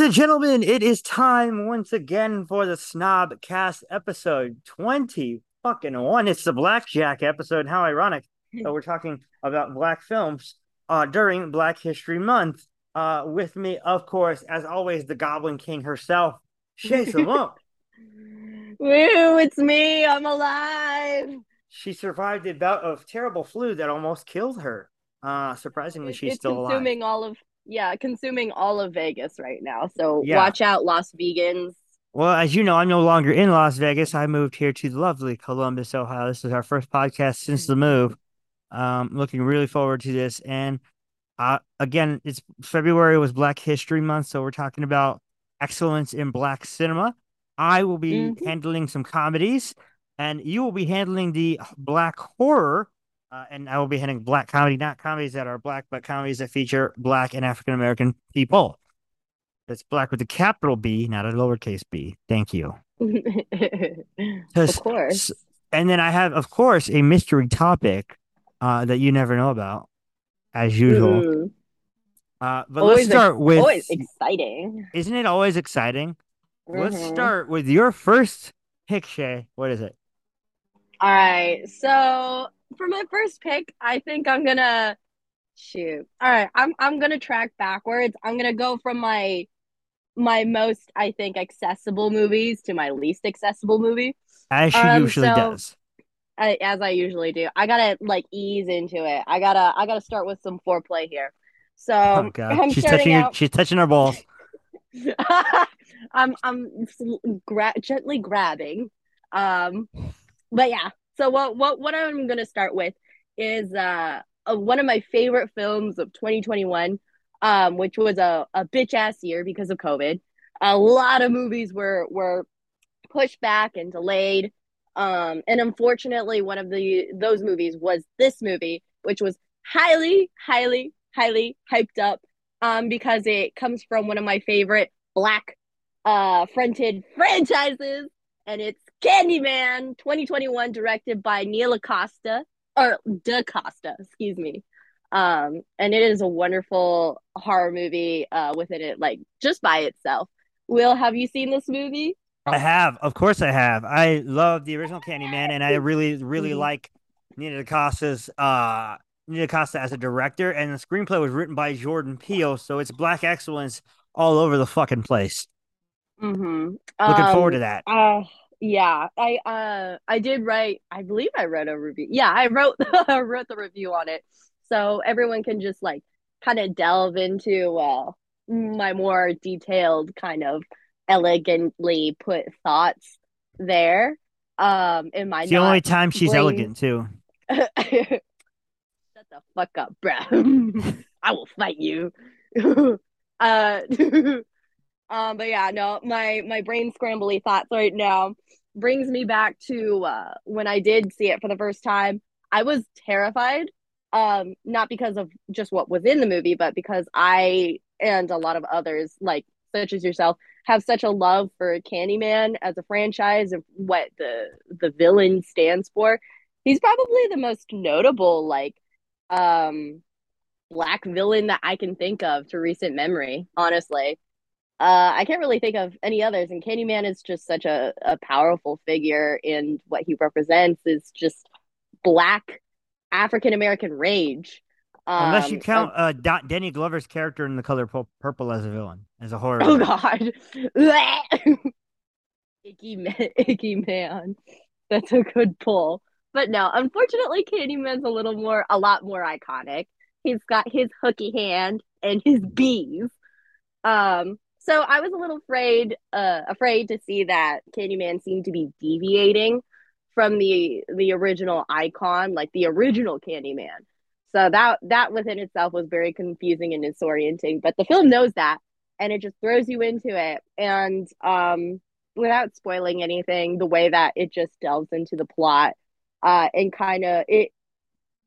Ladies and gentlemen, it is time once again for the Snob Cast episode 20 fucking one. It's the Blackjack episode. How ironic that we're talking about black films uh, during Black History Month. Uh, with me, of course, as always, the Goblin King herself, Shay Simone. Woo, it's me. I'm alive. She survived a bout of terrible flu that almost killed her. Uh, surprisingly, she's it's still consuming alive. all of yeah, consuming all of Vegas right now. So Yeah. watch out, Las Vegans. Well, as you know, I'm no longer in Las Vegas. I moved here to the lovely Columbus, Ohio. This is our first podcast since the move. Um, looking really forward to this. And uh, again, it's February was Black History Month, so we're talking about excellence in Black cinema. I will be Mhm. handling some comedies, and you will be handling the Black horror. Uh, and I will be handling Black comedy, not comedies that are Black, but comedies that feature Black and African American people. It's Black with a capital B, not a lowercase b. Thank you. of course. And then I have, of course, a mystery topic uh, that you never know about, as usual. Mhm. Uh, but Always let's ex- start with. Always exciting. Isn't it always exciting? Let's Mhm. start with your first pick, Shay. What is it? All right. So for my first pick, I think I'm gonna shoot. All right, I'm I'm gonna track backwards. I'm gonna go from my my most I think accessible movies to my least accessible movie. As she Um, usually so- does. I, as I usually do. I gotta like ease into it. I gotta I gotta start with some foreplay here. So Oh I'm she's touching your, out. she's touching her balls. I'm I'm gra- gently grabbing. Um, but yeah. So what what what I'm gonna start with is uh, one of my favorite films of 2021, um, which was a a bitch ass year because of COVID. A lot of movies were were pushed back and delayed. Um, and unfortunately, one of the those movies was this movie, which was highly, highly, highly hyped up um, because it comes from one of my favorite black uh, fronted franchises, and it's Candyman 2021, directed by Neil Acosta or DaCosta, excuse me. Um, and it is a wonderful horror movie uh, within it, like just by itself. Will, have you seen this movie? I have, of course, I have. I love the original Candyman, and I really, really Mhm. like Nina DaCosta's uh Nina DaCosta as a director, and the screenplay was written by Jordan Peele, so it's black excellence all over the fucking place. Mm-hmm. Looking forward to that. Uh, yeah, I uh I did write. I believe I wrote a review. Yeah, I wrote I wrote the review on it, so everyone can just like kind of delve into uh my more detailed kind of elegantly put thoughts there. Um, in my It's the only time she's bring- elegant too. Shut the fuck up, bruh. I will fight you. uh, um, but yeah, no, my my brain scrambly thoughts right now brings me back to uh, when I did see it for the first time. I was terrified, um, not because of just what was in the movie, but because I and a lot of others, like such as yourself, have such a love for Candyman as a franchise and what the the villain stands for. He's probably the most notable, like, um, black villain that I can think of to recent memory. Honestly, uh, I can't really think of any others. And Candyman is just such a, a powerful figure, and what he represents is just black African American rage. Unless Um, you count uh Dot Danny Glover's character in the color purple as a villain, as a horror. Oh villain. God, icky man, icky man. That's a good pull. But no, unfortunately, Candyman's a little more, a lot more iconic. He's got his hooky hand and his bees. Um, so I was a little afraid, uh, afraid to see that Candyman seemed to be deviating from the the original icon, like the original Candyman. So that that within itself was very confusing and disorienting. But the film knows that, and it just throws you into it. And um, without spoiling anything, the way that it just delves into the plot, uh, and kind of it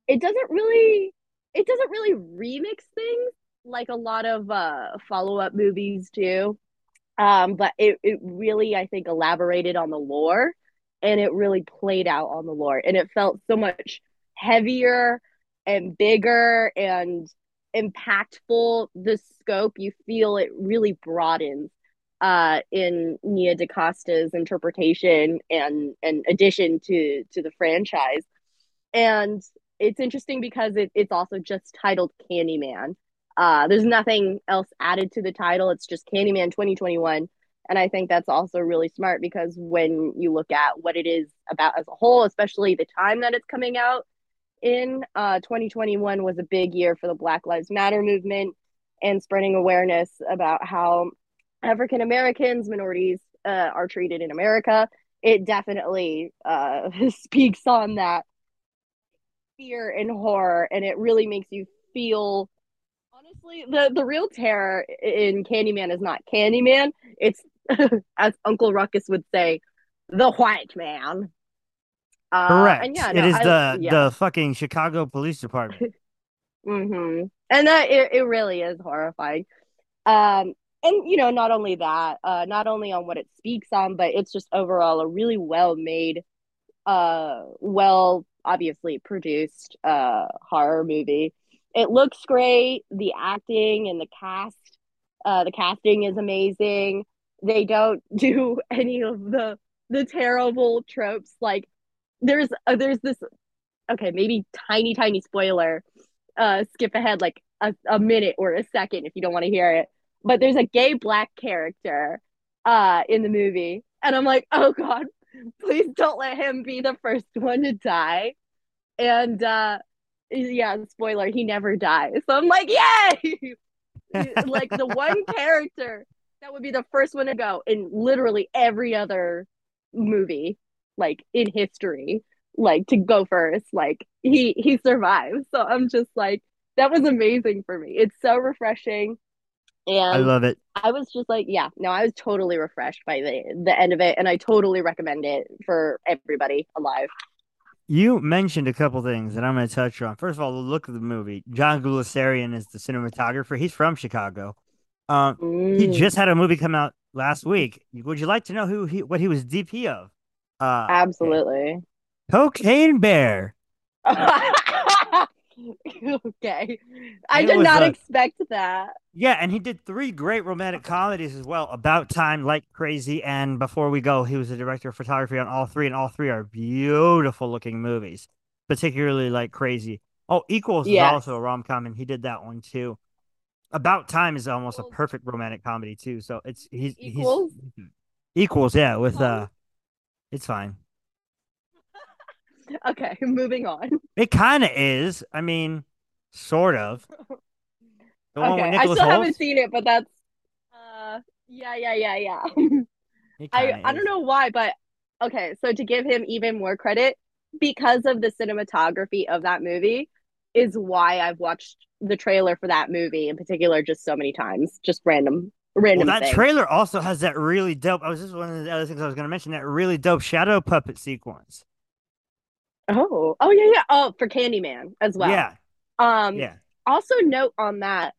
it doesn't really it doesn't really remix things like a lot of uh follow up movies do. Um, but it it really I think elaborated on the lore, and it really played out on the lore, and it felt so much heavier and bigger and impactful the scope, you feel it really broadens uh, in Nia DaCosta's interpretation and and addition to to the franchise. And it's interesting because it, it's also just titled Candyman. Uh, there's nothing else added to the title. It's just Candyman 2021. And I think that's also really smart because when you look at what it is about as a whole, especially the time that it's coming out in, uh, 2021 was a big year for the Black Lives Matter movement and spreading awareness about how African Americans, minorities uh, are treated in America. It definitely uh, speaks on that fear and horror, and it really makes you feel honestly the the real terror in Candyman is not Candyman. It's as Uncle Ruckus would say, the white man. Uh, Correct. Yeah, no, it is I, the yeah. the fucking Chicago Police Department. mm-hmm. And that it, it really is horrifying. Um, and you know, not only that, uh, not only on what it speaks on, but it's just overall a really well made, uh, well obviously produced uh horror movie. It looks great. The acting and the cast, uh, the casting is amazing. They don't do any of the the terrible tropes. Like there's uh, there's this okay, maybe tiny tiny spoiler. Uh, skip ahead like a, a minute or a second if you don't want to hear it. But there's a gay black character uh in the movie, and I'm like, oh god, please don't let him be the first one to die. And uh yeah, spoiler, he never dies. So I'm like, yay! like the one character that would be the first one to go in literally every other movie, like in history, like to go first. Like he he survives. So I'm just like, that was amazing for me. It's so refreshing. And I love it. I was just like, yeah, no, I was totally refreshed by the the end of it, and I totally recommend it for everybody alive. You mentioned a couple things that I'm going to touch on. First of all, the look of the movie. John Guleserian is the cinematographer. He's from Chicago. Um, mm. He just had a movie come out last week. Would you like to know who he, what he was DP of? Uh, Absolutely. Cocaine Bear. okay. I did not a, expect that. Yeah, and he did three great romantic comedies as well. About Time, Like Crazy, and Before We Go. He was the director of photography on all three, and all three are beautiful looking movies, particularly Like Crazy. Oh, Equals yes. is also a rom com, and he did that one too. About Time is almost a perfect romantic comedy too. So it's he's Equals. He's, equals, yeah. With uh, it's fine. okay, moving on. It kind of is. I mean, sort of. okay, I still haven't seen it, but that's uh, yeah, yeah, yeah, yeah. I I don't know why, but okay. So to give him even more credit, because of the cinematography of that movie, is why I've watched the trailer for that movie in particular just so many times. Just random random. Well, that thing. trailer also has that really dope. I was just one of the other things I was going to mention. That really dope shadow puppet sequence. Oh, oh yeah, yeah. Oh, for Candyman as well. Yeah. Um. Yeah. Also, note on that,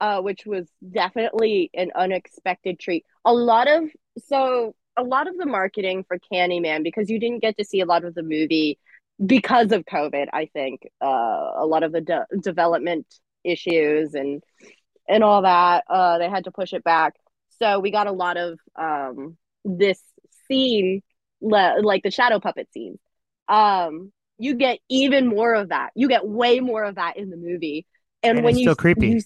uh, which was definitely an unexpected treat. A lot of so a lot of the marketing for Candyman because you didn't get to see a lot of the movie because of COVID. I think uh, a lot of the de- development issues and and all that uh, they had to push it back. So we got a lot of um this scene, le- like the shadow puppet scenes um you get even more of that. You get way more of that in the movie. And, and when you so creepy. you,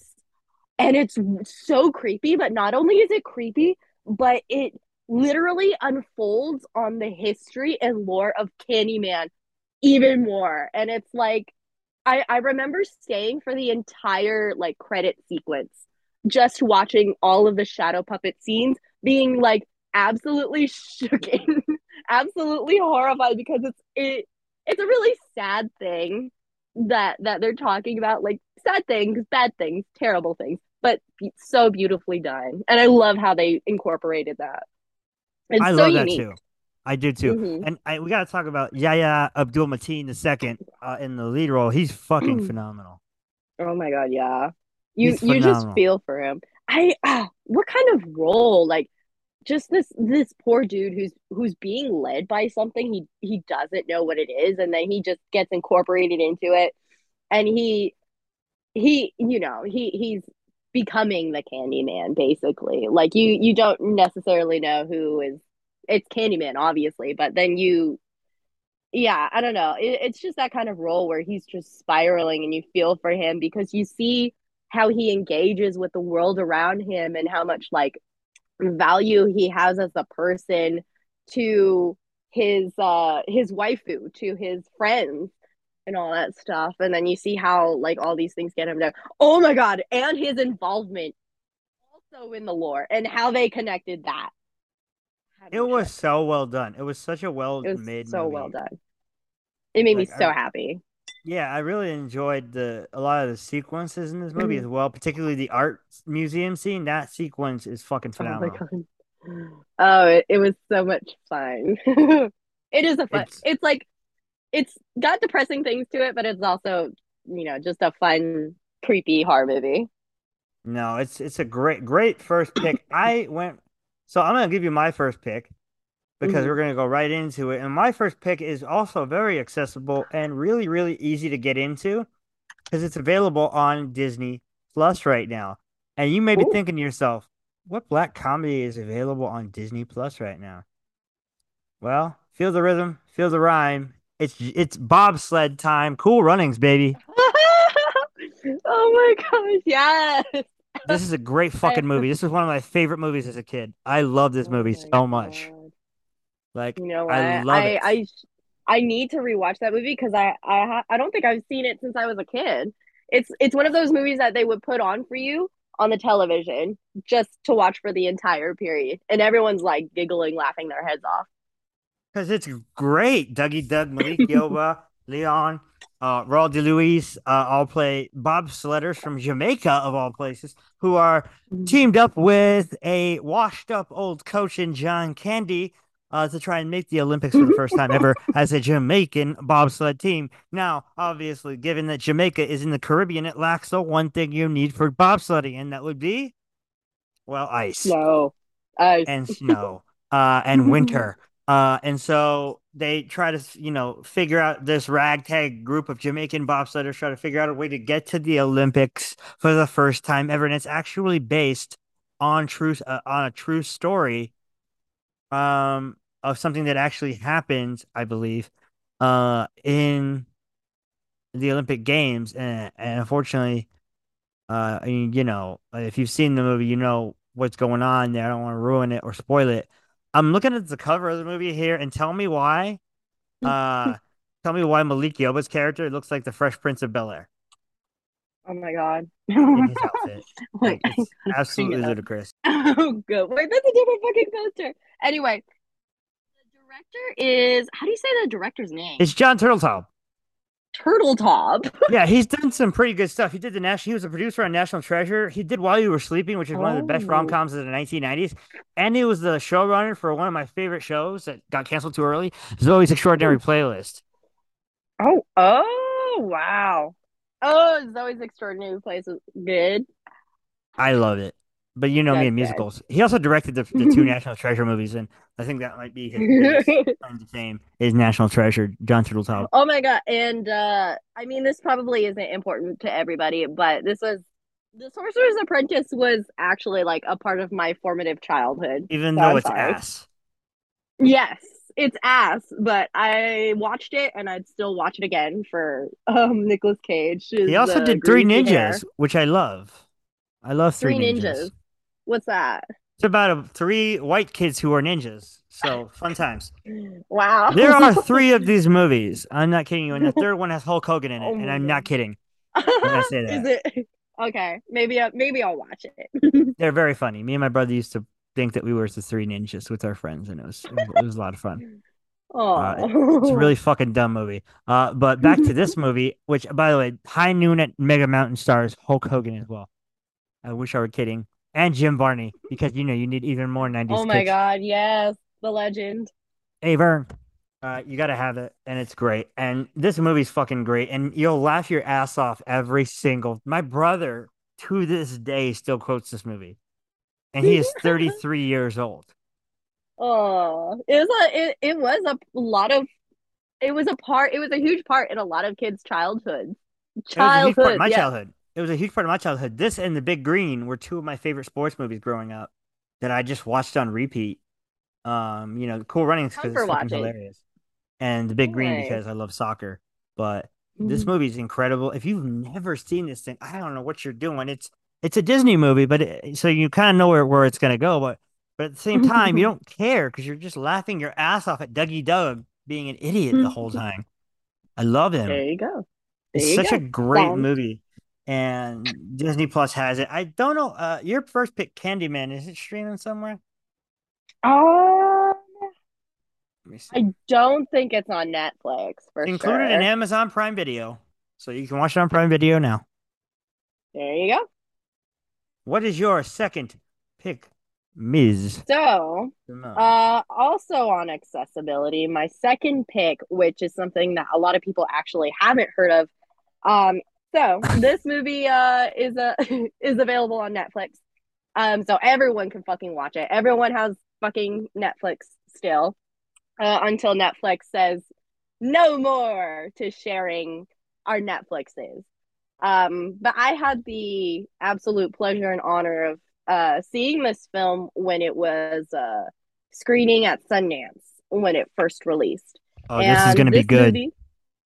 and it's so creepy but not only is it creepy but it literally unfolds on the history and lore of Candyman even more. And it's like I I remember staying for the entire like credit sequence just watching all of the shadow puppet scenes being like absolutely shooken absolutely horrified because it's it it's a really sad thing that that they're talking about like sad things bad things terrible things but so beautifully done. And i love how they incorporated that. It's i so love unique. that too. I do too. Mm-hmm. and I, we got to talk about yahya abdul mateen the second uh, in the lead role. He's fucking phenomenal. Oh my god yeah. You you just feel for him. I uh, what kind of role like just this this poor dude who's who's being led by something he he doesn't know what it is and then he just gets incorporated into it and he he, you know, he he's becoming the Candyman basically. Like you you don't necessarily know who is it's Candyman obviously, but then you yeah, I don't know. It, it's just that kind of role where he's just spiraling and you feel for him because you see how he engages with the world around him and how much like value he has as a person to his uh his waifu, to his friends and all that stuff. And then you see how like all these things get him down. Oh my god, and his involvement also in the lore and how they connected that. It was so well done. It was such a well made so movie. well done. It made like, me so I, happy. Yeah, I really enjoyed the a lot of the sequences in this movie as mm-hmm. well, particularly the art museum scene. That sequence is fucking oh phenomenal. Oh, oh it, it was so much fun. it is a fun. It's, it's like it's got depressing things to it, but it's also you know just a fun, creepy horror movie. No, it's it's a great great first pick. I went so I'm gonna give you my first pick because mm-hmm. we're gonna go right into it. And my first pick is also very accessible and really really easy to get into because it's available on Disney Plus right now. And you may be Ooh. thinking to yourself, what black comedy is available on Disney Plus right now? Well, feel the rhythm, feel the rhyme. It's it's bobsled time. Cool runnings, baby. oh my gosh, yes. This is a great fucking movie. This is one of my favorite movies as a kid. I love this oh movie so God. much. Like you know what? I love I, it. I I need to rewatch that movie because I I I don't think I've seen it since I was a kid. It's it's one of those movies that they would put on for you on the television just to watch for the entire period, and everyone's like giggling, laughing their heads off. Because it's great. Dougie Doug, Malik Yoba, Leon, uh, Rawle D. Lewis uh, all play Bob Sledders from Jamaica, of all places, who are mm-hmm. teamed up with a washed up old coach in John Candy uh, to try and make the Olympics for the first time ever as a Jamaican bobsled team. Now, obviously, given that Jamaica is in the Caribbean, it lacks the one thing you need for bobsledding, and that would be, well, ice. Snow. Ice. And snow. Uh, and winter. Uh, and so they try to, you know, figure out this ragtag group of Jamaican bobsledders try to figure out a way to get to the Olympics for the first time ever, and it's actually based on true uh, on a true story, um, of something that actually happened, I believe, uh, in the Olympic Games, and, and unfortunately, uh, you know, if you've seen the movie, you know what's going on there. I don't want to ruin it or spoil it. I'm looking at the cover of the movie here, and tell me why. Uh, tell me why Malik Yoba's character looks like the Fresh Prince of Bel Air. Oh my god! In his outfit, like, absolutely ludicrous. Oh, good. Wait, that's a different fucking poster. Anyway, director is how do you say the director's name? It's Jon Turteltaub. Turteltaub. yeah, he's done some pretty good stuff. He did the national. He was a producer on National Treasure. He did While You Were Sleeping, which is oh. one of the best oh. rom coms of the 1990s, and he was the showrunner for one of my favorite shows that got canceled too early. Zoey's Extraordinary oh. Playlist. Oh, oh, wow. Oh, Zoey's Extraordinary Playlist is good. I love it. But you know That's me in musicals. He also directed the, the two National Treasure movies, and I think that might be his claim to fame is National Treasure, Jon Turteltaub. Oh my god! And uh, I mean, this probably isn't important to everybody, but this was the Sorcerer's Apprentice was actually like a part of my formative childhood. Even so though I'm it's sorry. ass. Yes, it's ass, but I watched it and I'd still watch it again for um Nicolas Cage. He also did Three Ninjas, hair. which I love. I love Three, three ninjas. ninjas. What's that? It's about a, three white kids who are ninjas. So fun times. Wow. There are three of these movies. I'm not kidding you. And the third one has Hulk Hogan in it. Oh and I'm not kidding. I say that. Is it okay? Maybe uh, maybe I'll watch it. They're very funny. Me and my brother used to think that we were the three ninjas with our friends, and it was it was a lot of fun. Oh, uh, it's a really fucking dumb movie. Uh, but back to this movie, which by the way, High Noon at Mega Mountain stars Hulk Hogan as well. I wish I were kidding and Jim Varney because you know you need even more 90s. Oh my kicks. god, yes, the legend. Hey Vern, uh, you got to have it, and it's great. And this movie's fucking great, and you'll laugh your ass off every single. My brother to this day still quotes this movie, and he is 33 years old. Oh, it was a it, it was a lot of it was a part it was a huge part in a lot of kids' childhoods. Childhood, my yeah. childhood. It was a huge part of my childhood. This and The Big Green were two of my favorite sports movies growing up that I just watched on repeat. Um, you know, Cool Runnings because it's fucking hilarious, and The Big. Green because I love soccer. But mm-hmm. this movie is incredible. If you've never seen this thing, I don't know what you're doing. It's it's a Disney movie, but it, so you kind of know where, where it's gonna go. But but at the same time, you don't care because you're just laughing your ass off at Dougie Doug being an idiot the whole time. I love him. There you go. There it's you such go. a great movie. And Disney Plus has it. I don't know. Uh, your first pick, Candyman, is it streaming somewhere? Um, I don't think it's on Netflix. For Included sure. in Amazon Prime Video, so you can watch it on Prime Video now. There you go. What is your second pick, Ms. So, uh, also on accessibility, my second pick, which is something that a lot of people actually haven't heard of. Um, so this movie uh is a uh, is available on Netflix. Um, so everyone can fucking watch it. Everyone has fucking Netflix still, uh, until Netflix says no more to sharing our Netflixes. Um, but I had the absolute pleasure and honor of uh, seeing this film when it was uh, screening at Sundance when it first released. Oh, and this is going to be good. Movie,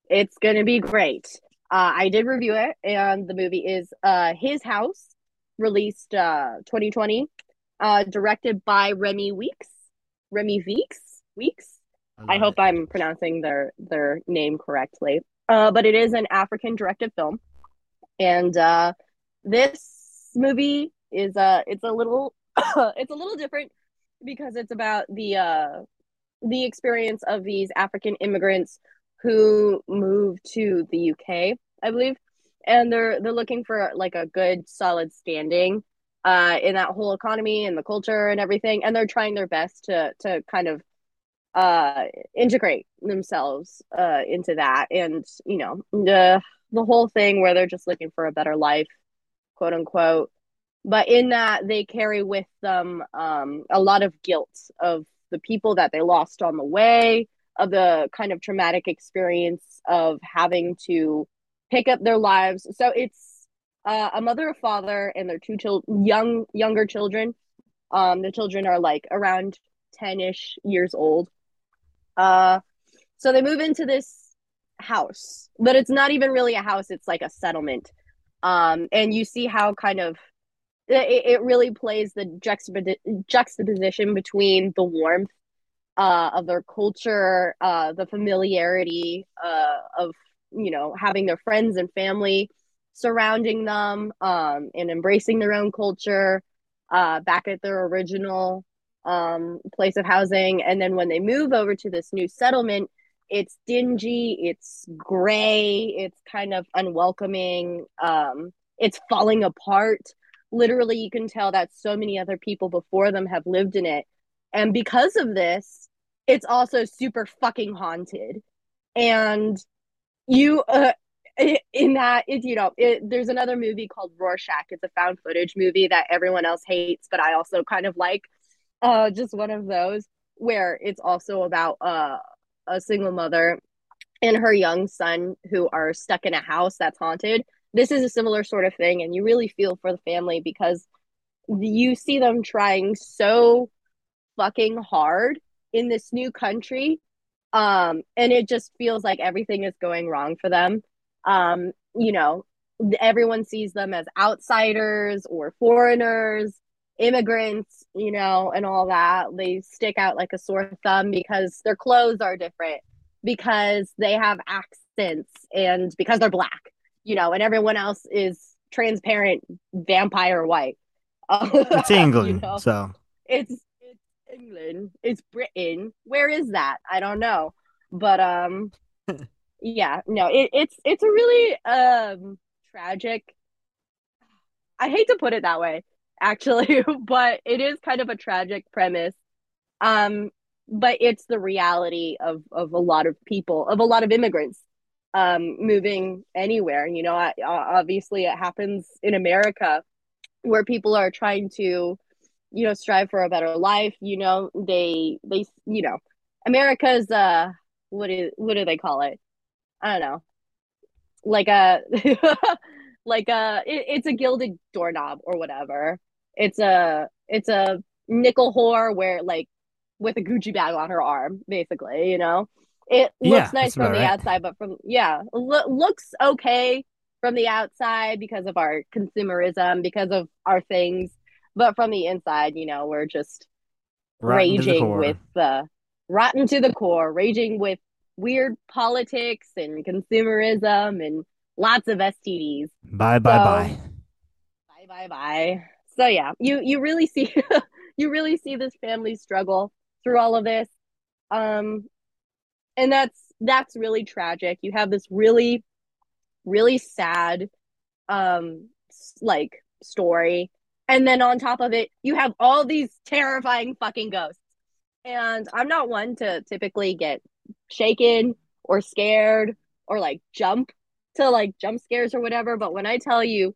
it's going to be great. Uh, I did review it, and the movie is uh, His House, released uh, 2020, uh, directed by Remi Weekes. Remi Weekes? Weekes? I, I hope it. I'm pronouncing their their name correctly. Uh, but it is an African directed film, and uh, this movie is uh it's a little it's a little different because it's about the uh the experience of these African immigrants who moved to the UK, I believe, and they're they're looking for like a good solid standing uh in that whole economy and the culture and everything. And they're trying their best to to kind of uh integrate themselves uh into that. And you know the the whole thing where they're just looking for a better life quote unquote. But in that they carry with them um, a lot of guilt of the people that they lost on the way of the kind of traumatic experience of having to pick up their lives. So it's uh, a mother a father and their two children young younger children. Um the children are like around 10ish years old. Uh so they move into this house but it's not even really a house it's like a settlement. Um and you see how kind of it, it really plays the juxtaposition between the warmth uh, of their culture, uh, the familiarity uh, of you know having their friends and family surrounding them um, and embracing their own culture uh, back at their original um, place of housing, and then when they move over to this new settlement, it's dingy, it's gray, it's kind of unwelcoming, um, it's falling apart. Literally you can tell that so many other people before them have lived in it. And because of this it's also super fucking haunted. And you uh, in that it, you know it, there's another movie called rorschach. It's a found footage movie that everyone else hates but i also kind of like uh just one of those where it's also about uh a single mother and her young son who are stuck in a house that's haunted. This is a similar sort of thing and you really feel for the family because you see them trying so fucking hard in this new country um and it just feels like everything is going wrong for them um you know everyone sees them as outsiders or foreigners immigrants you know and all that they stick out like a sore thumb because their clothes are different because they have accents and because they're black you know, and everyone else is transparent vampire white. it's England, you know? so it's it's England, it's Britain. Where is that? I don't know, but um, yeah, no, it, it's it's a really um tragic. I hate to put it that way, actually, but it is kind of a tragic premise. Um, but it's the reality of of a lot of people, of a lot of immigrants um, moving anywhere. You know, I, obviously it happens in America where people are trying to, you know, strive for a better life. You know, they they you know, America's uh, what is what do they call it? I don't know, like a like a it, it's a gilded doorknob or whatever. It's a it's a nickel whore where like with a Gucci bag on her arm, basically. You know, it looks Yeah, nice from the right. outside, but from yeah, lo- looks okay from the outside because of our consumerism, because of our things, but from the inside, you know, we're just Rotten to the raging with the rotten to the core, raging with weird politics and consumerism and lots of STDs. Bye bye So bye. bye bye bye. So yeah, you you really see you really see this family struggle through all of this. Um and that's that's really tragic. You have this really really sad um like story and then on top of it you have all these terrifying fucking ghosts. And I'm not one to typically get shaken or scared or like jump to like jump scares or whatever, but when I tell you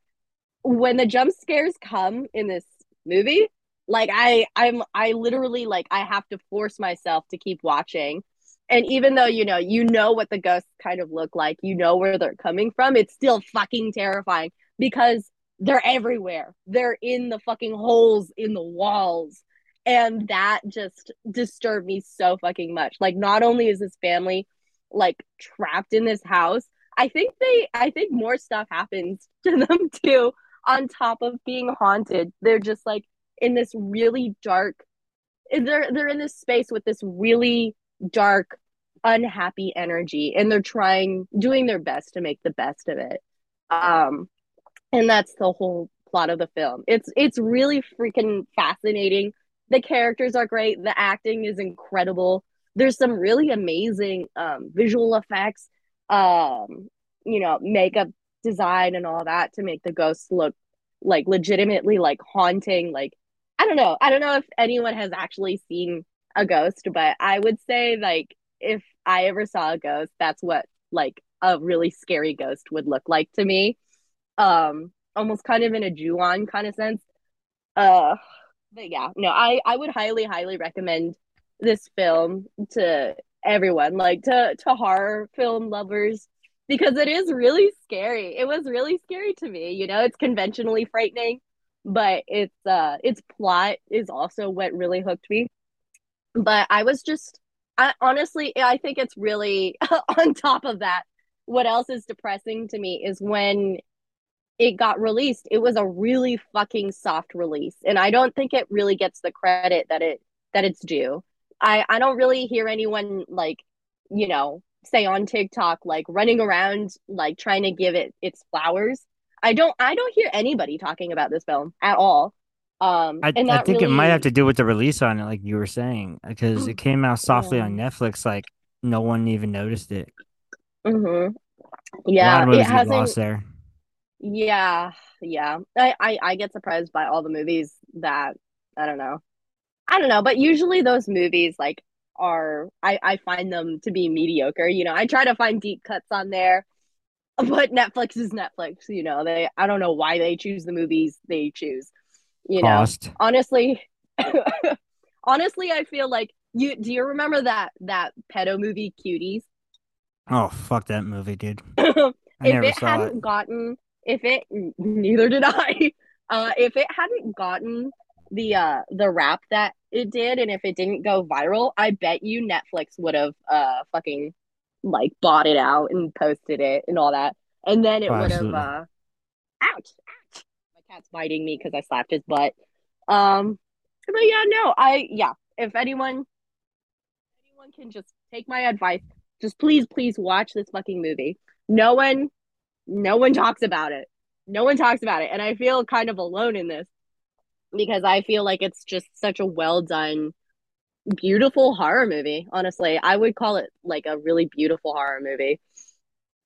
when the jump scares come in this movie, like I I'm I literally like I have to force myself to keep watching. And even though you know you know what the ghosts kind of look like, you know where they're coming from, it's still fucking terrifying because they're everywhere. They're in the fucking holes in the walls. And that just disturbed me so fucking much. Like not only is this family like trapped in this house, I think they I think more stuff happens to them too on top of being haunted. They're just like in this really dark they're they're in this space with this really dark unhappy energy and they're trying doing their best to make the best of it. Um and that's the whole plot of the film. It's it's really freaking fascinating. The characters are great, the acting is incredible. There's some really amazing um visual effects, um you know, makeup design and all that to make the ghosts look like legitimately like haunting like i don't know i don't know if anyone has actually seen a ghost but i would say like if i ever saw a ghost that's what like a really scary ghost would look like to me um almost kind of in a Ju-on kind of sense. Uh but yeah no i i would highly highly recommend this film to everyone like to to horror film lovers because it is really scary. It was really scary to me you know it's conventionally frightening but it's uh its plot is also what really hooked me. But i was just i honestly i think it's really on top of that. What else is depressing to me is when it got released, it was a really fucking soft release. And I don't think it really gets the credit that it that it's due. I I don't really hear anyone like, you know, say on TikTok like running around like trying to give it its flowers. I don't I don't hear anybody talking about this film at all. Um I and I think it might have to do with the release on it, like you were saying, because it came out softly on. Netflix. Like no one even noticed it. Mhm. Yeah, it hasn't lost there. Yeah, yeah. I, I I get surprised by all the movies that I don't know. I don't know, but usually those movies like are I I find them to be mediocre. You know, I try to find deep cuts on there, but Netflix is Netflix. You know, they I don't know why they choose the movies they choose. You know, honestly, honestly, I feel like you do you remember that that pedo movie Cuties? Oh fuck that movie, dude. if it saw it. hadn't gotten if it neither did I. Uh if it hadn't gotten the uh the rap that it did and if it didn't go viral, I bet you Netflix would have uh fucking like bought it out and posted it and all that. And then it Oh, would have uh ouch, ouch. My cat's biting me because I slapped his butt. Um but yeah, no, I yeah, if anyone anyone can just take my advice, just please, please watch this fucking movie. No one no one talks about it. No one talks about it. And I feel kind of alone in this because I feel like it's just such a well done, beautiful horror movie. Honestly, I would call it like a really beautiful horror movie.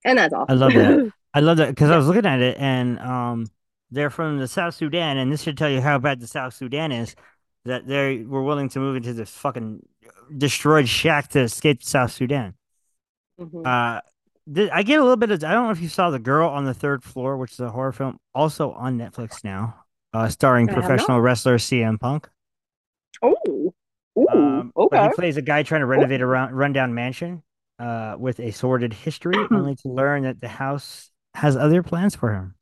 And that's all. I love that. I love that because I was looking at it and um they're from the South Sudan and this should tell you how bad the South Sudan is that they were willing to move into this fucking destroyed shack to escape South Sudan. Mhm. Uh th- I get a little bit of I don't know if you saw The Girl on the Third Floor, which is a horror film also on Netflix now, uh starring I have not. professional wrestler CM Punk. Oh. Ooh. Um, but he plays a guy trying to Ooh. renovate a run- rundown mansion uh, with a sordid history, only to learn that the house has other plans for him.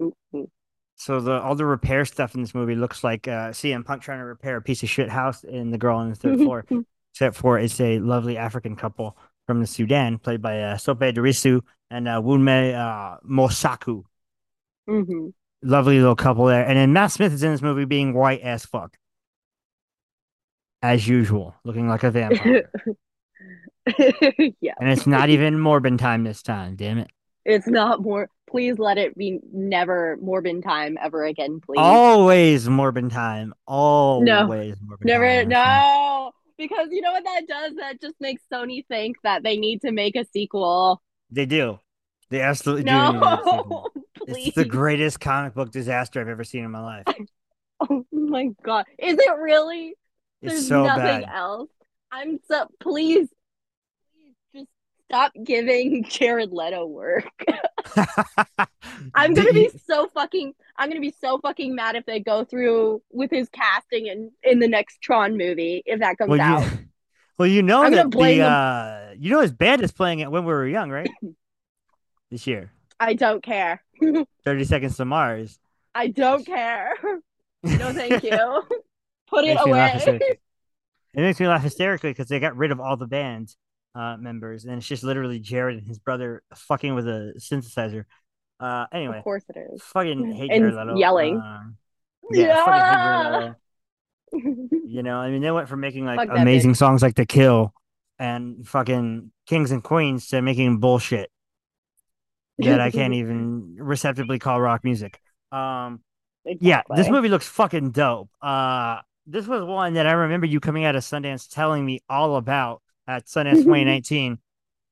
Mhm. So the all the repair stuff in this movie looks like uh, CM Punk trying to repair a piece of shit house in the girl on the third floor. Except for it's a lovely African couple from the Sudan, played by uh, Sope Dirisu and uh, Wunmi uh, Mosaku. Mhm. Lovely little couple there. And then Matt Smith is in this movie being white as fuck. As usual, looking like a vampire. yeah, and it's not even Morbin time this time, damn it. it's not more. Please let it be never Morbin time ever again, please. Always Morbin time. Always Morbin Never, time. Because you know what that does? That just makes Sony think that they need to make a sequel. They do. They absolutely do. need to make a sequel. No, please. It's the greatest comic book disaster I've ever seen in my life. Oh my god, is it really? It's There's so nothing bad. else. I'm so please, stop giving Jared Leto work. I'm gonna be so fucking. I'm gonna be so fucking mad if they go through with his casting in in the next Tron movie if that comes well, out. you, well, you know I'm that the uh, you know his band is playing it when we were young, right? this year, I don't care. Thirty Seconds to Mars. I don't care. No, thank you. Put it Makes me laugh away. It makes me laugh hysterically because they got rid of all the band uh, members, and it's just literally Jared and his brother fucking with a synthesizer. Uh, anyway, Of course it is. fucking hate And Jared Leto. yelling. Um, yeah, Leto. You know, I mean, they went from making like Fuck amazing songs like "The Kill" and fucking "Kings and Queens" to making bullshit that I can't even receptively call rock music. Um, yeah, this movie looks fucking dope. Uh, this was one that I remember you coming out of Sundance telling me all about at Sundance 2019,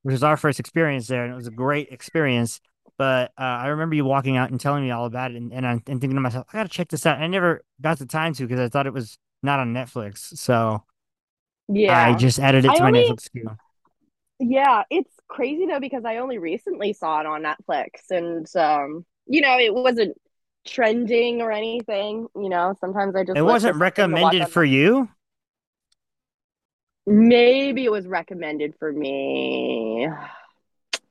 which was our first experience there, and it was a great experience. But uh, I remember you walking out and telling me all about it, and, and I'm and thinking to myself, I gotta check this out. I never got the time to because I thought it was not on Netflix, so Yeah. I just added it I to my only- Netflix queue. Yeah, it's crazy though because I only recently saw it on Netflix and um you know, it wasn't trending or anything, you know. Sometimes I just It wasn't for something to watch recommended for you. Maybe it was recommended for me.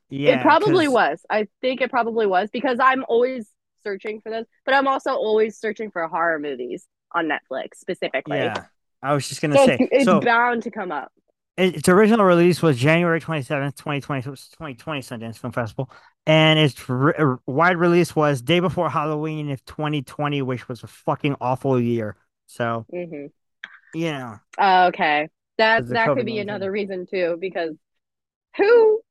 Yeah, it probably 'cause- was. I think it probably was because I'm always searching for those, but I'm also always searching for horror movies on Netflix specifically. Yeah, I was just gonna So say. it's, it's so bound to come up. its original release was January 27th, 2020, so it was 2020 Sundance Film Festival. And its re- uh, wide release was day before Halloween of 2020, which was a fucking awful year. So, hmm you know, okay. That that could be another reason too, because who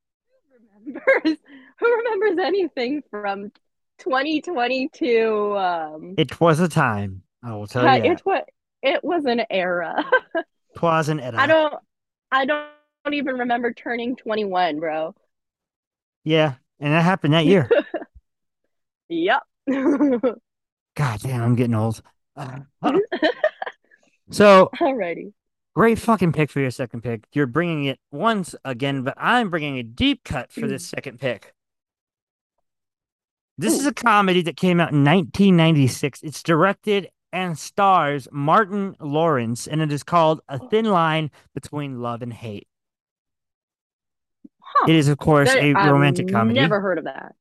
remembers who remembers anything from 2022? Um, it was a time. I will tell you it was it was an era. Twas an era. I don't I don't even remember turning 21, bro. Yeah, and that happened that year. Yep. God damn, I'm getting old. Uh, so, Alrighty. Great fucking pick for your second pick. You're bringing it once again, but I'm bringing a deep cut for this second pick. This is a comedy that came out in 1996. It's directed and stars Martin Lawrence, and it is called A Thin Line Between Love and Hate. Huh. It is, of course, That- a I've romantic comedy. Never heard of that.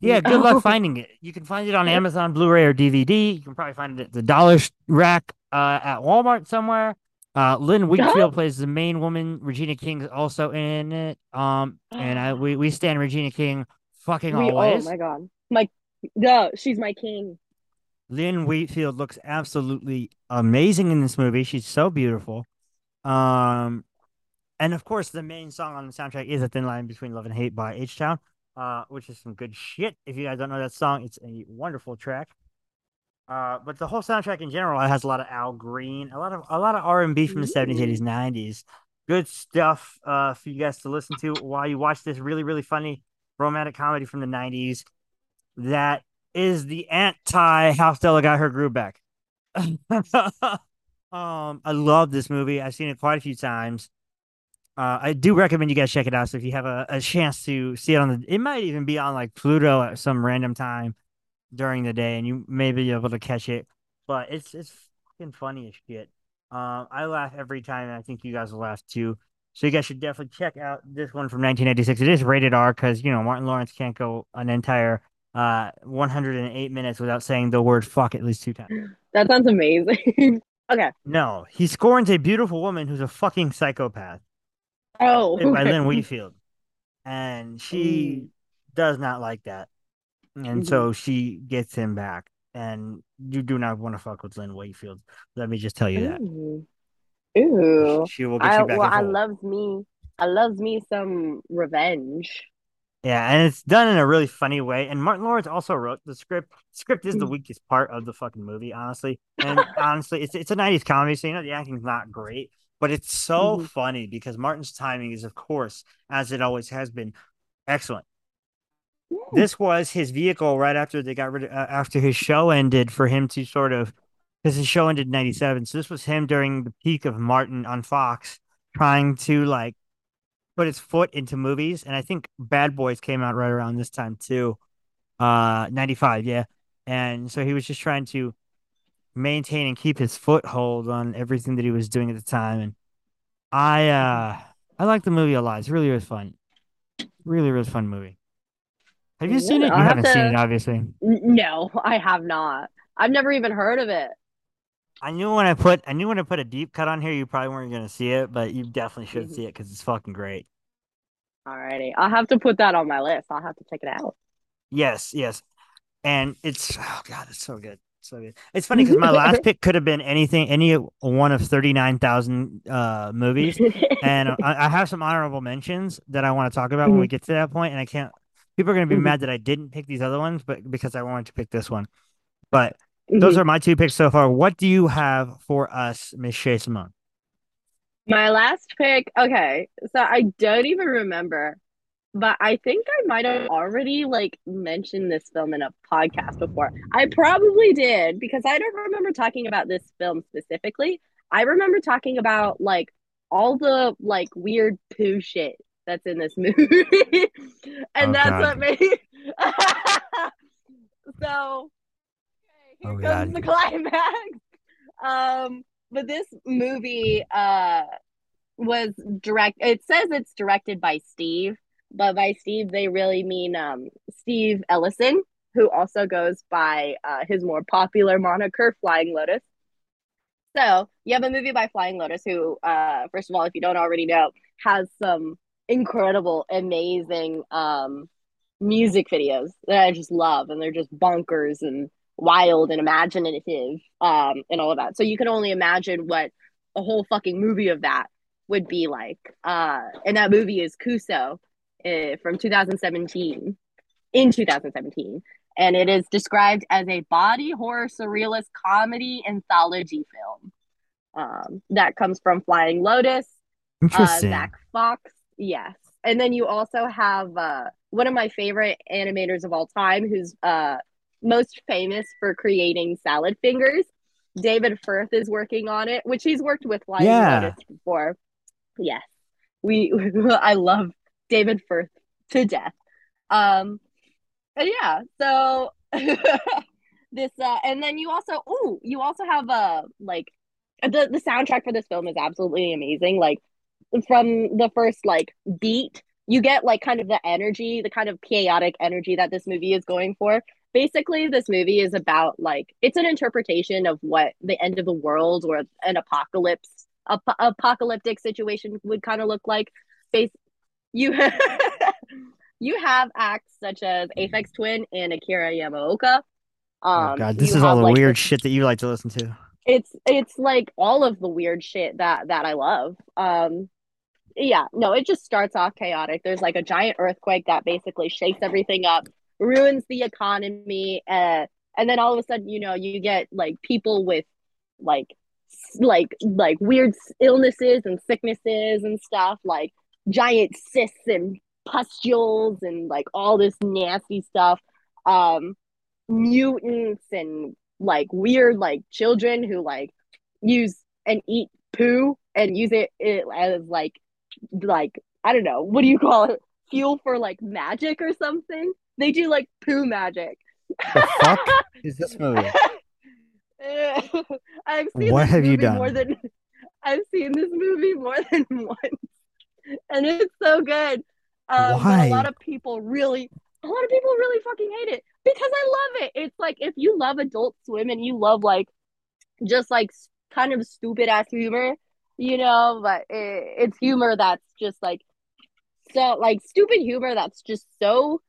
Yeah, good Oh. luck finding it. You can find it on Amazon, Blu-ray, or DVD. You can probably find it at the dollar rack uh, at Walmart somewhere. Uh, Lynn Whitfield plays the main woman. Regina King is also in it. Um, and I we we stand Regina King fucking We, oh my god. My no, she's my king. Lynn Whitfield looks absolutely amazing in this movie. She's so beautiful. Um, and of course, the main song on the soundtrack is "A Thin Line Between Love and Hate" by H Town, uh, which is some good shit. If you guys don't know that song, it's a wonderful track. Uh, but the whole soundtrack in general it has a lot of Al Green, a lot of a lot of R and B from the seventies, eighties, nineties. Good stuff uh, for you guys to listen to while you watch this really, really funny romantic comedy from the nineties. That is the anti How Stella Got Her Groove Back. um, I love this movie. I've seen it quite a few times. Uh, I do recommend you guys check it out. So if you have a, a chance to see it on the, it might even be on like Pluto at some random time during the day, and you may be able to catch it. But it's it's fucking funny as shit. Um, I laugh every time, and I think you guys will laugh too. So you guys should definitely check out this one from 1996. It is rated R because you know Martin Lawrence can't go an entire uh 108 minutes without saying the word fuck at least two times. That sounds amazing. okay. No, he scorns a beautiful woman who's a fucking psychopath. Oh, played by okay. Lynn Whitfield, and she Mm. does not like that, and Mhm. so she gets him back. And you do not want to fuck with Lynn Whitfield. Let me just tell you that. Ooh. She will get I you back well, I loves me. I loves me some revenge. Yeah, and it's done in a really funny way. And Martin Lawrence also wrote the script. script is the Mm. weakest part of the fucking movie, honestly. And honestly, it's it's a '90s comedy, so you know the acting's not great, but it's so Mhm. funny because Martin's timing is, of course, as it always has been, excellent. This was his vehicle right after they got rid of uh, after his show ended for him to sort of because his show ended in '97. So this was him during the peak of Martin on Fox trying to like put his foot into movies. And I think Bad Boys came out right around this time too. Uh 95, yeah. And so he was just trying to maintain and keep his foothold on everything that he was doing at the time. And I uh I like the movie a lot. It's really, really fun. Really, really fun movie. Have you seen it? You I'll have haven't seen it, obviously. No, I have not. I've never even heard of it. I knew when I put I knew when I put a deep cut on here, you probably weren't gonna see it, but you definitely should Mhm. see it because it's fucking great. Alrighty. I'll have to put that on my list. I'll have to check it out. Yes, yes, and it's oh god, it's so good, so good. It's funny because my last pick could have been anything, any one of thirty nine thousand uh movies, and I, I have some honorable mentions that I want to talk about when we get to that point, and I can't. People are gonna be Mhm. mad that I didn't pick these other ones, but because I wanted to pick this one. But those Mhm. are my two picks so far. What do you have for us, Miss Shay Simone? My last pick, okay, so I don't even remember, but I think I might have already like mentioned this film in a podcast before. I probably did because I don't remember talking about this film specifically. I remember talking about like all the like weird poo shit that's in this movie. and Oh, that's God. what made so okay, here Oh, comes God. the climax. Um but this movie uh was direct it says it's directed by Steve, but by Steve they really mean um Steve Ellison, who also goes by uh his more popular moniker Flying Lotus. So you have a movie by Flying Lotus, who, uh, first of all, if you don't already know, has some incredible, amazing um, music videos that I just love, and they're just bonkers and wild and imaginative, um, and all of that. So you can only imagine what a whole fucking movie of that would be like. Uh, and that movie is Kuso uh, from 2017, in 2017 and it is described as a body horror surrealist comedy anthology film. Um, that comes from Flying Lotus, uh. Zach Fox, yes, and then you also have uh, one of my favorite animators of all time, who's uh, most famous for creating Salad Fingers. David Firth is working on it, which he's worked with Flying Yeah. Lotus before. Yes, we I love David Firth to death. Um, and yeah, so this uh and then you also oh, you also have uh like the the soundtrack for this film is absolutely amazing. Like from the first like beat, you get like kind of the energy, the kind of chaotic energy that this movie is going for. Basically, this movie is about like it's an interpretation of what the end of the world or an apocalypse ap- apocalyptic situation would kind of look like. Base you you have acts such as Aphex Twin and Akira Yamaoka. Um, oh god, this is all the like, weird shit that you like to listen to. it's it's like all of the weird shit that that I love. Um yeah, no, it just starts off chaotic. There's like a giant earthquake that basically shakes everything up, ruins the economy, uh, and then all of a sudden, you know, you get like people with like like like weird illnesses and sicknesses and stuff, like giant cysts and pustules and like all this nasty stuff. Um mutants and like weird like children who like use and eat poo and use it, it as like like I don't know what do you call it fuel for like magic or something. They do like poo magic. The fuck is this movie? I've seen What this have you movie more than I've seen this movie more than once, and it's so good. Um, Why? a lot of people really, a lot of people really fucking hate it. because I love it. It's like if you love Adult Swim and you love like just like kind of stupid ass humor, you know, but it, it's humor that's just like so like stupid humor that's just so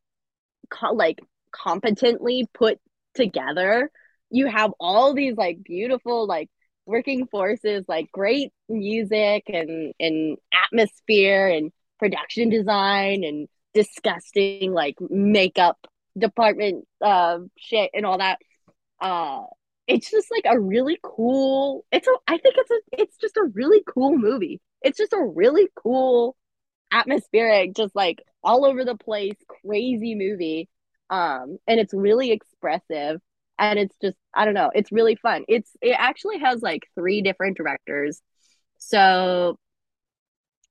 co- like competently put together. You have all these like beautiful like working forces, like great music and and atmosphere and production design and disgusting like makeup department uh shit and all that. Uh it's just like a really cool it's a I think it's a it's just a really cool movie. It's just a really cool atmospheric, just like all over the place, crazy movie. Um, and it's really expressive and it's just I don't know, it's really fun. It's it actually has like three different directors. So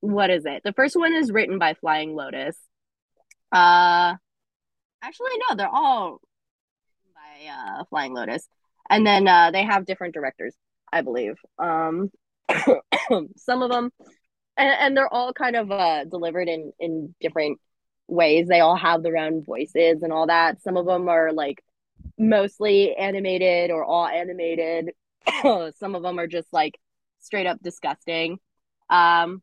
what is it? The first one is written by Flying Lotus. Uh actually no, they're all by uh Flying Lotus. And then uh they have different directors, I believe. Um some of them and, and they're all kind of uh delivered in in different ways. They all have their own voices and all that. Some of them are like mostly animated or all animated. Some of them are just like straight up disgusting. Um,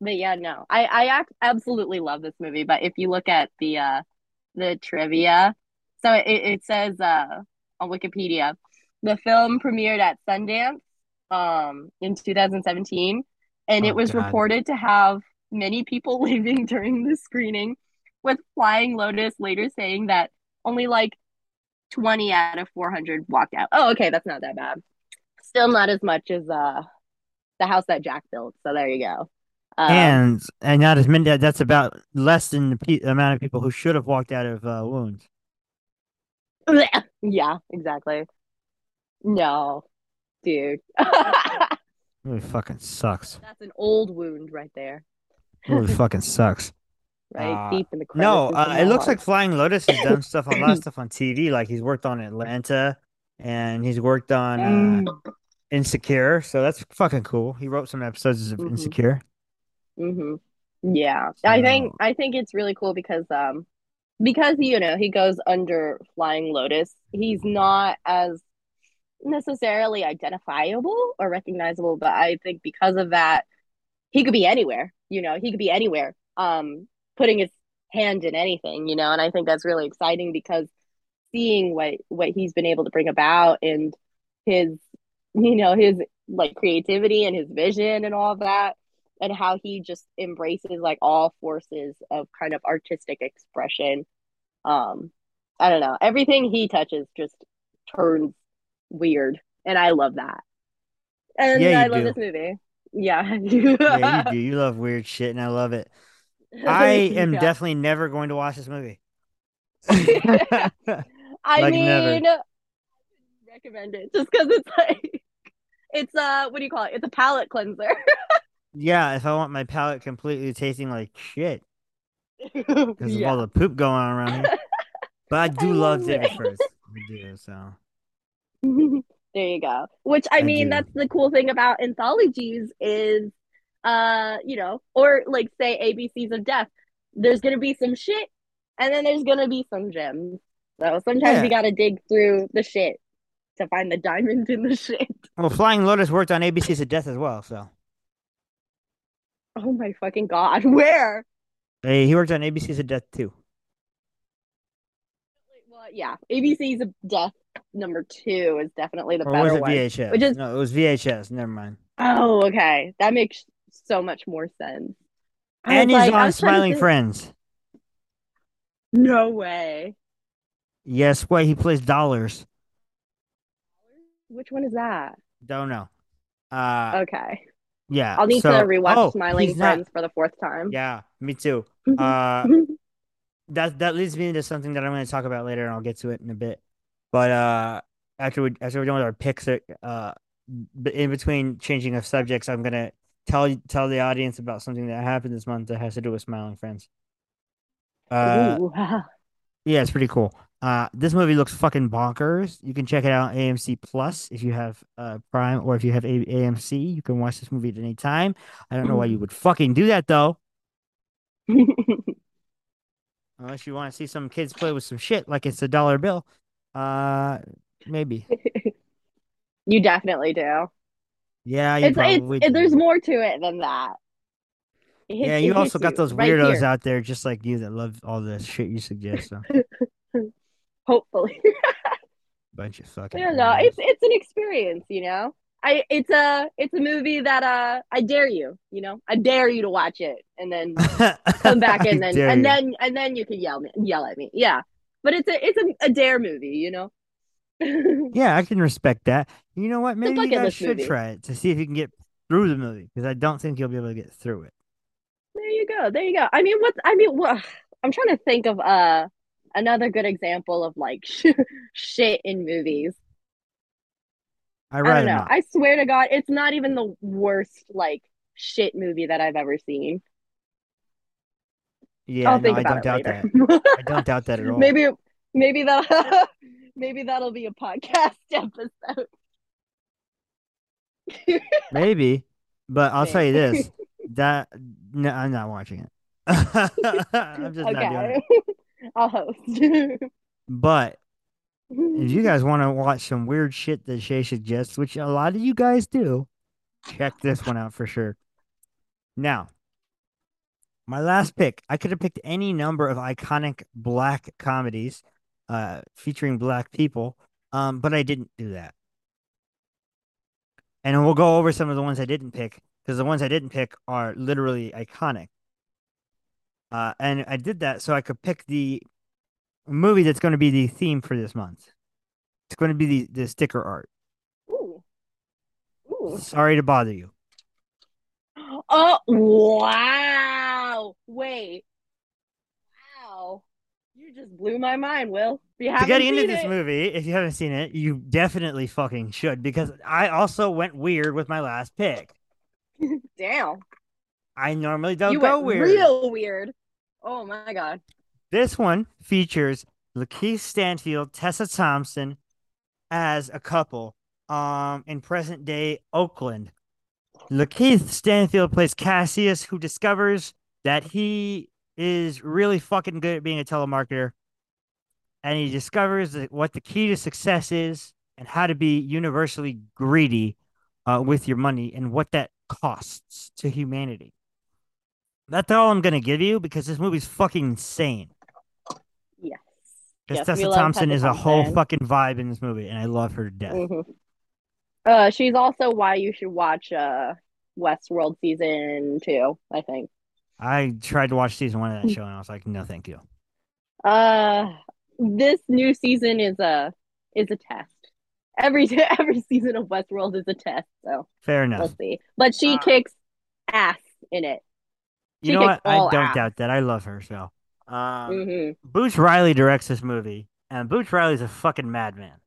but yeah, no, I I absolutely love this movie. But if you look at the uh the trivia, so it, it says uh on Wikipedia, the film premiered at Sundance um in 2017, and Oh, it was God. reported to have many people leaving during the screening, with Flying Lotus later saying that only like 20 out of 400 walked out. Oh, okay, that's not that bad. Still not as much as uh the house that Jack built. So there you go. Um, and and not as many. That's about less than the pe- amount of people who should have walked out of uh, wounds. yeah, exactly. No, dude. Really fucking sucks. That's an old wound right there. Really fucking sucks. Right Uh, deep in the No, uh, it looks like Flying Lotus has done stuff, a lot of stuff on TV. Like he's worked on Atlanta, and he's worked on uh, Mm, Insecure. So that's fucking cool. He wrote some episodes of Mhm. Insecure. hmm Yeah, I think I think it's really cool because um because you know he goes under Flying Lotus. He's not as necessarily identifiable or recognizable, but I think because of that, he could be anywhere. You know, he could be anywhere, um, putting his hand in anything. You know, and I think that's really exciting because seeing what what he's been able to bring about and his you know his like creativity and his vision and all of that and how he just embraces like all forces of kind of artistic expression um i don't know everything he touches just turns weird and i love that and Yeah, i love do. this movie yeah Yeah, you do. You love weird shit, and I love it. I am Yeah. definitely never going to watch this movie. I Like mean, never. Recommend it just because it's like it's uh what do you call it? It's a palate cleanser. yeah, if I want my palate completely tasting like shit because of all the poop going on around here. But I do I love David it. Furs. I do. So there you go. Which I I mean, do. that's the cool thing about anthologies is uh, you know, or like say ABCs of Death. There's gonna be some shit and then there's gonna be some gems. So sometimes Yeah. you gotta dig through the shit to find the diamonds in the shit. well, Flying Lotus worked on ABC's of Death as well. So Oh my fucking god. Where? Hey, he worked on ABC's of Death too. Well, yeah, ABC's of Death number two is definitely the Or was better it one. VHS? which is- No, it was VHS. Never mind. Oh, okay. That makes so much more sense. I And he's like- on was Smiling think- Friends. No way. Yes, wait, he plays dollars. Which one is that? Don't know. Uh, Okay. Yeah. I'll need so- to rewatch oh, Smiling he's not- Friends for the fourth time. Yeah, me too. Uh, that that leads me into something that I'm going to talk about later, and I'll get to it in a bit. But uh, after we after we're done with our picks, uh, in between changing of subjects, I'm gonna tell tell the audience about something that happened this month that has to do with Smiling Friends. Uh, Ooh. yeah, it's pretty cool. Uh, this movie looks fucking bonkers. You can check it out on AMC Plus if you have uh Prime or if you have A- AMC. You can watch this movie at any time. I don't know why you would fucking do that though. unless you want to see some kids play with some shit like it's a dollar bill. Uh, maybe. You definitely do. Yeah, you It's probably it's it, there's more to it than that. It hits- Yeah, you also got those weirdos here, out there just like you that love all the shit you suggest. So Hopefully. bunch of fucking. Yeah, no, it's it's an experience, you know. I it's a it's a movie that uh I dare you, you know. I dare you to watch it and then come back and then and then and then you can yell me yell at me. Yeah. But it's a it's a, a dare movie, you know. Yeah, I can respect that. You know what? Maybe you guys should movie. try it to see if you can get through the movie because I don't think you'll be able to get through it. There you go. There you go. I mean, what? I mean, what I'm trying to think of uh another good example of like shit in movies. I I don't know. I swear to God, it's not even the worst like shit movie that I've ever seen. Yeah, I'll no, think I about don't it doubt later. that. I don't doubt that at all. maybe maybe that maybe that'll be a podcast episode. Maybe, but I'll tell you this: that no, I'm not watching it. I'm just not doing it. I'll host. But if you guys want to watch some weird shit that Shay suggests, which a lot of you guys do, check this one out for sure. Now, my last pick, I could have picked any number of iconic black comedies uh, featuring black people, um, but I didn't do that. And we'll go over some of the ones I didn't pick because the ones I didn't pick are literally iconic. Uh, and I did that so I could pick the movie that's going to be the theme for this month. It's going to be the, the sticker art. Ooh. Ooh. Sorry to bother you. Oh wow! Wait. Wow. You just blew my mind, Will. To get into this it- movie, if you haven't seen it, you definitely fucking should because I also went weird with my last pick. Damn. I normally don't you go went weird. real weird. Oh my god. This one features Lakeith Stanfield, Tessa Thompson as a couple um in present day Oakland. Lakeith Stanfield plays Cassius, who discovers that he is really fucking good at being a telemarketer. And he discovers what the key to success is and how to be universally greedy uh, with your money and what that costs to humanity. That's all I'm going to give you because this movie's fucking insane. Yes. Because Yes, Tessa Thompson Tessa is a whole fucking vibe in this movie, and I love her to death. Mhm. Uh, she's also why you should watch uh Westworld season two. I think. I tried to watch season one of that show, and I was like, no, thank you. Uh, this new season is a is a test. Every every season of Westworld is a test, so Fair enough. we'll enough. see. But she Uh, kicks ass in it. You know what? I don't doubt that. I love her so. Um, hmm Boots Riley directs this movie, and Boots Riley's a fucking madman.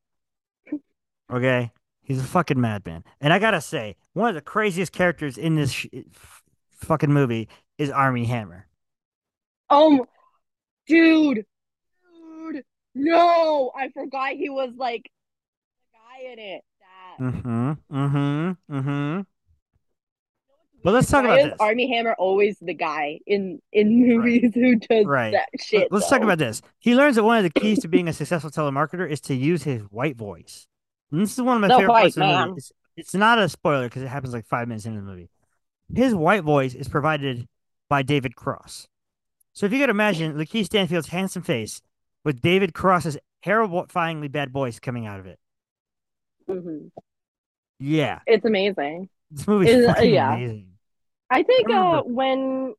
Okay, he's a fucking madman, and I gotta say, one of the craziest characters in this sh- fucking movie is Armie Hammer. Oh, dude, dude, no, I forgot he was like the guy in it. That Mm-hmm. Mm-hmm. Mm-hmm. But let's talk Why about is this. Armie Hammer always the guy in in movies who does Right. that shit? Let's talk about this. He learns that one of the keys to being a successful telemarketer is to use his white voice. And this is one of my favorite parts of the movie. It's, it's not a spoiler because it happens like five minutes into the movie. His white voice is provided by David Cross. So if you could imagine Lakeith Stanfield's handsome face with David Cross's terrifyingly bad voice coming out of it. Mhm. Yeah, It's amazing. this movie's Is- yeah. amazing. I think I uh when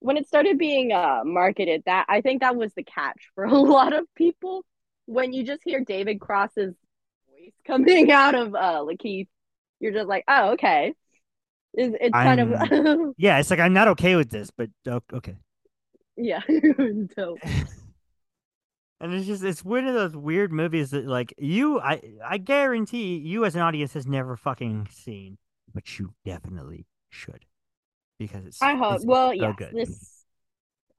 when it started being uh marketed that I think that was the catch for a lot of people when you just hear David Cross's voice coming out of uh Lakeith you're just like oh okay it's, it's kind of Yeah, it's like I'm not okay with this, but okay. yeah dope And it's just it's one of those weird movies that like you I I guarantee you as an audience has never fucking seen, but you definitely should. Because it's I hope it's well so yes good. this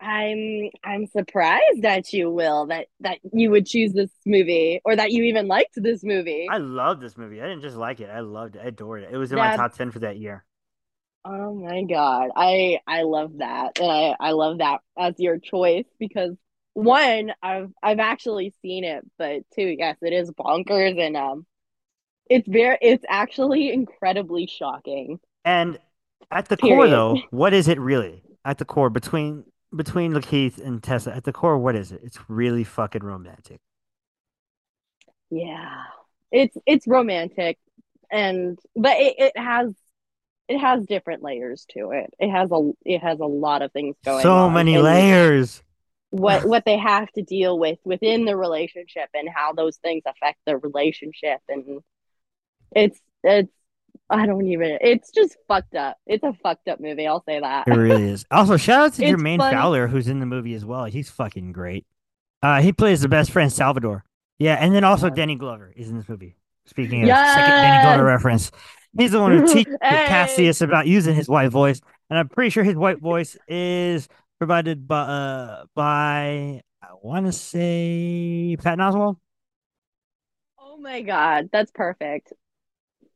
I'm I'm surprised that you will that that you would choose this movie or that you even liked this movie I love this movie. I didn't just like it. I loved it. I adored it. It was in my top ten for that year. Oh my God. I I love that. And I I love that as your choice because one, I've I've actually seen it, but two, yes, it is bonkers and um it's very it's actually incredibly shocking. And at the Period. core, though, what is it really? At the core, between between Lakeith and Tessa, at the core, what is it? It's really fucking romantic. Yeah. It's it's romantic and but it, it has it has different layers to it. It has a it has a lot of things going so on. many and layers. What what they have to deal with within the relationship and how those things affect the relationship and it's it's I don't even it's just fucked up. It's a fucked up movie, I'll say that. It really is. Also, shout out to It's Jermaine funny. Fowler, who's in the movie as well. He's fucking great. Uh, he plays the best friend Salvador. Yeah, and then also Yeah. Danny Glover is in this movie. Speaking of second Danny Glover reference, he's the one who teaches Hey! Cassius about using his white voice, and I'm pretty sure his white voice is provided by uh, by I want to say Patton Oswalt. Oh my god, that's perfect.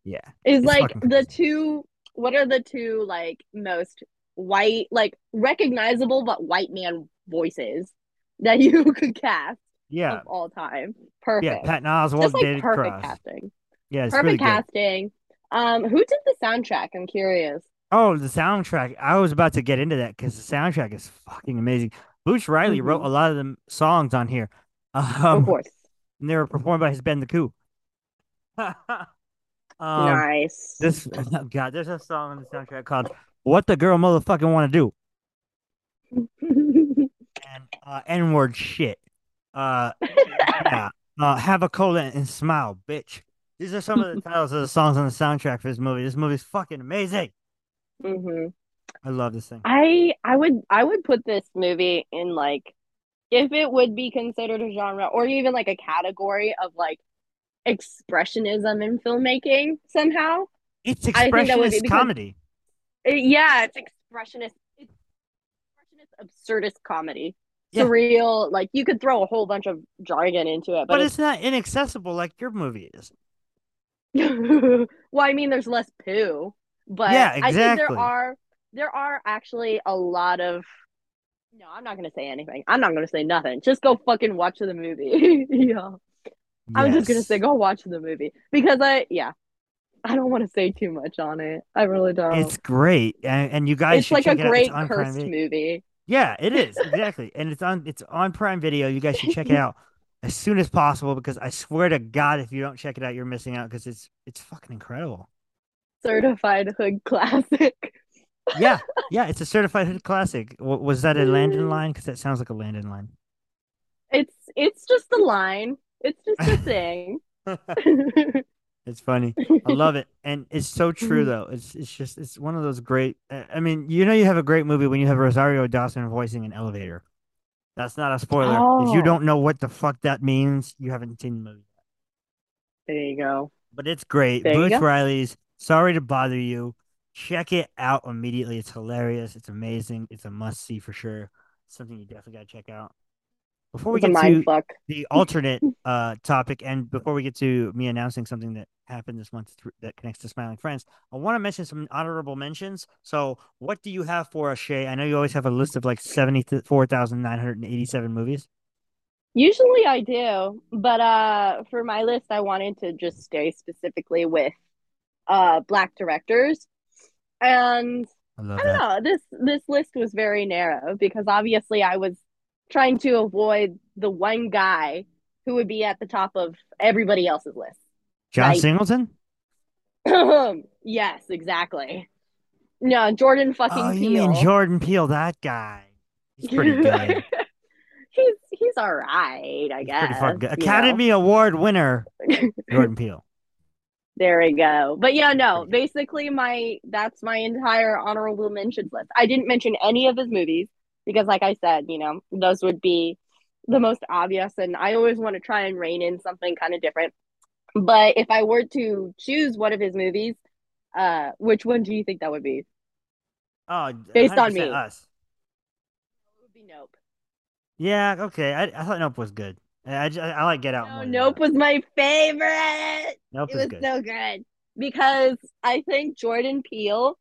Yeah, Is like the two what are the two like most white like recognizable but white man voices that you could cast yeah, of all time? Perfect. yeah. Patton Oswalt, Just like David perfect Cross. casting. Yeah, it's perfect really good. casting. Um, who did the soundtrack? I'm curious. Oh, the soundtrack. I was about to get into that because the soundtrack is fucking amazing. Boots Riley wrote Mhm. a lot of the songs on here. of Um, course. and they were performed by his Ben the Coup. um, nice. this God, there's a song on the soundtrack called "What the Girl Motherfucking Want to Do" and uh, N-word shit. Uh, yeah. Uh, have a cola and smile, bitch. These are some of the titles of the songs on the soundtrack for this movie. This movie's fucking amazing. hmm I love this thing. I I would I would put this movie in like if it would be considered a genre or even like a category of like expressionism in filmmaking somehow. It's I think that would be expressionist comedy. It- yeah, it's expressionist. It's expressionist absurdist comedy. Yeah. Surreal, like you could throw a whole bunch of jargon into it, But but, it's not inaccessible like your movie is. well, I mean, there's less poo, but Yeah, I think exactly. there are there are actually a lot of. No, I'm not gonna say anything. I'm not gonna say nothing. Just go fucking watch the movie. yeah, I'm just gonna say go watch the movie because I yeah, I don't want to say too much on it. I really don't. It's great, and, and you guys It's should like a it great It's on Prime cursed movie. Yeah, it is exactly, and it's on it's on Prime Video. You guys should check it out as soon as possible because I swear to God, if you don't check it out, you're missing out because it's it's fucking incredible. Certified hood classic. Yeah, yeah, it's a certified hood classic. W- was that a Landon mm. line? Because that sounds like a Landon line. It's it's just the line. It's just a thing. It's funny. I love it, and it's so true though. It's it's just it's one of those great. uh, I mean, you know, you have a great movie when you have Rosario Dawson voicing an elevator. That's not a spoiler. If you Oh. don't know what the fuck that means, you haven't seen the movie. there you go. But it's great. There Boots. Riley's Sorry to Bother You. Check it out immediately. It's hilarious. It's amazing. It's a must see for sure. Something you definitely got to check out. Before we It's get to fuck. the alternate uh topic and before we get to me announcing something that happened this month th- that connects to smiling friends i want to mention some honorable mentions so what do you have for us shay i know you always have a list of like 74987 movies Usually I do, but uh for my list I wanted to just stay specifically with uh black directors. And i I don't that know, this this list was very narrow because obviously I was trying to avoid the one guy who would be at the top of everybody else's list. john singleton yes, exactly. No, Jordan oh, fucking oh you Peele. mean jordan peele that guy he's pretty good he's he's all right, I he's guess. pretty good you know. academy award winner jordan peele There we go. But yeah, no, basically my that's my entire honorable mentions list. I didn't mention any of his movies because like I said, you know, those would be the most obvious and I always want to try and rein in something kind of different. But if I were to choose one of his movies, uh which one do you think that would be? oh Based on me. us It would be Nope. yeah okay i, I thought nope was good I, I, I like get out No, more Nope was my favorite. nope it was good so good because I think Jordan Peele,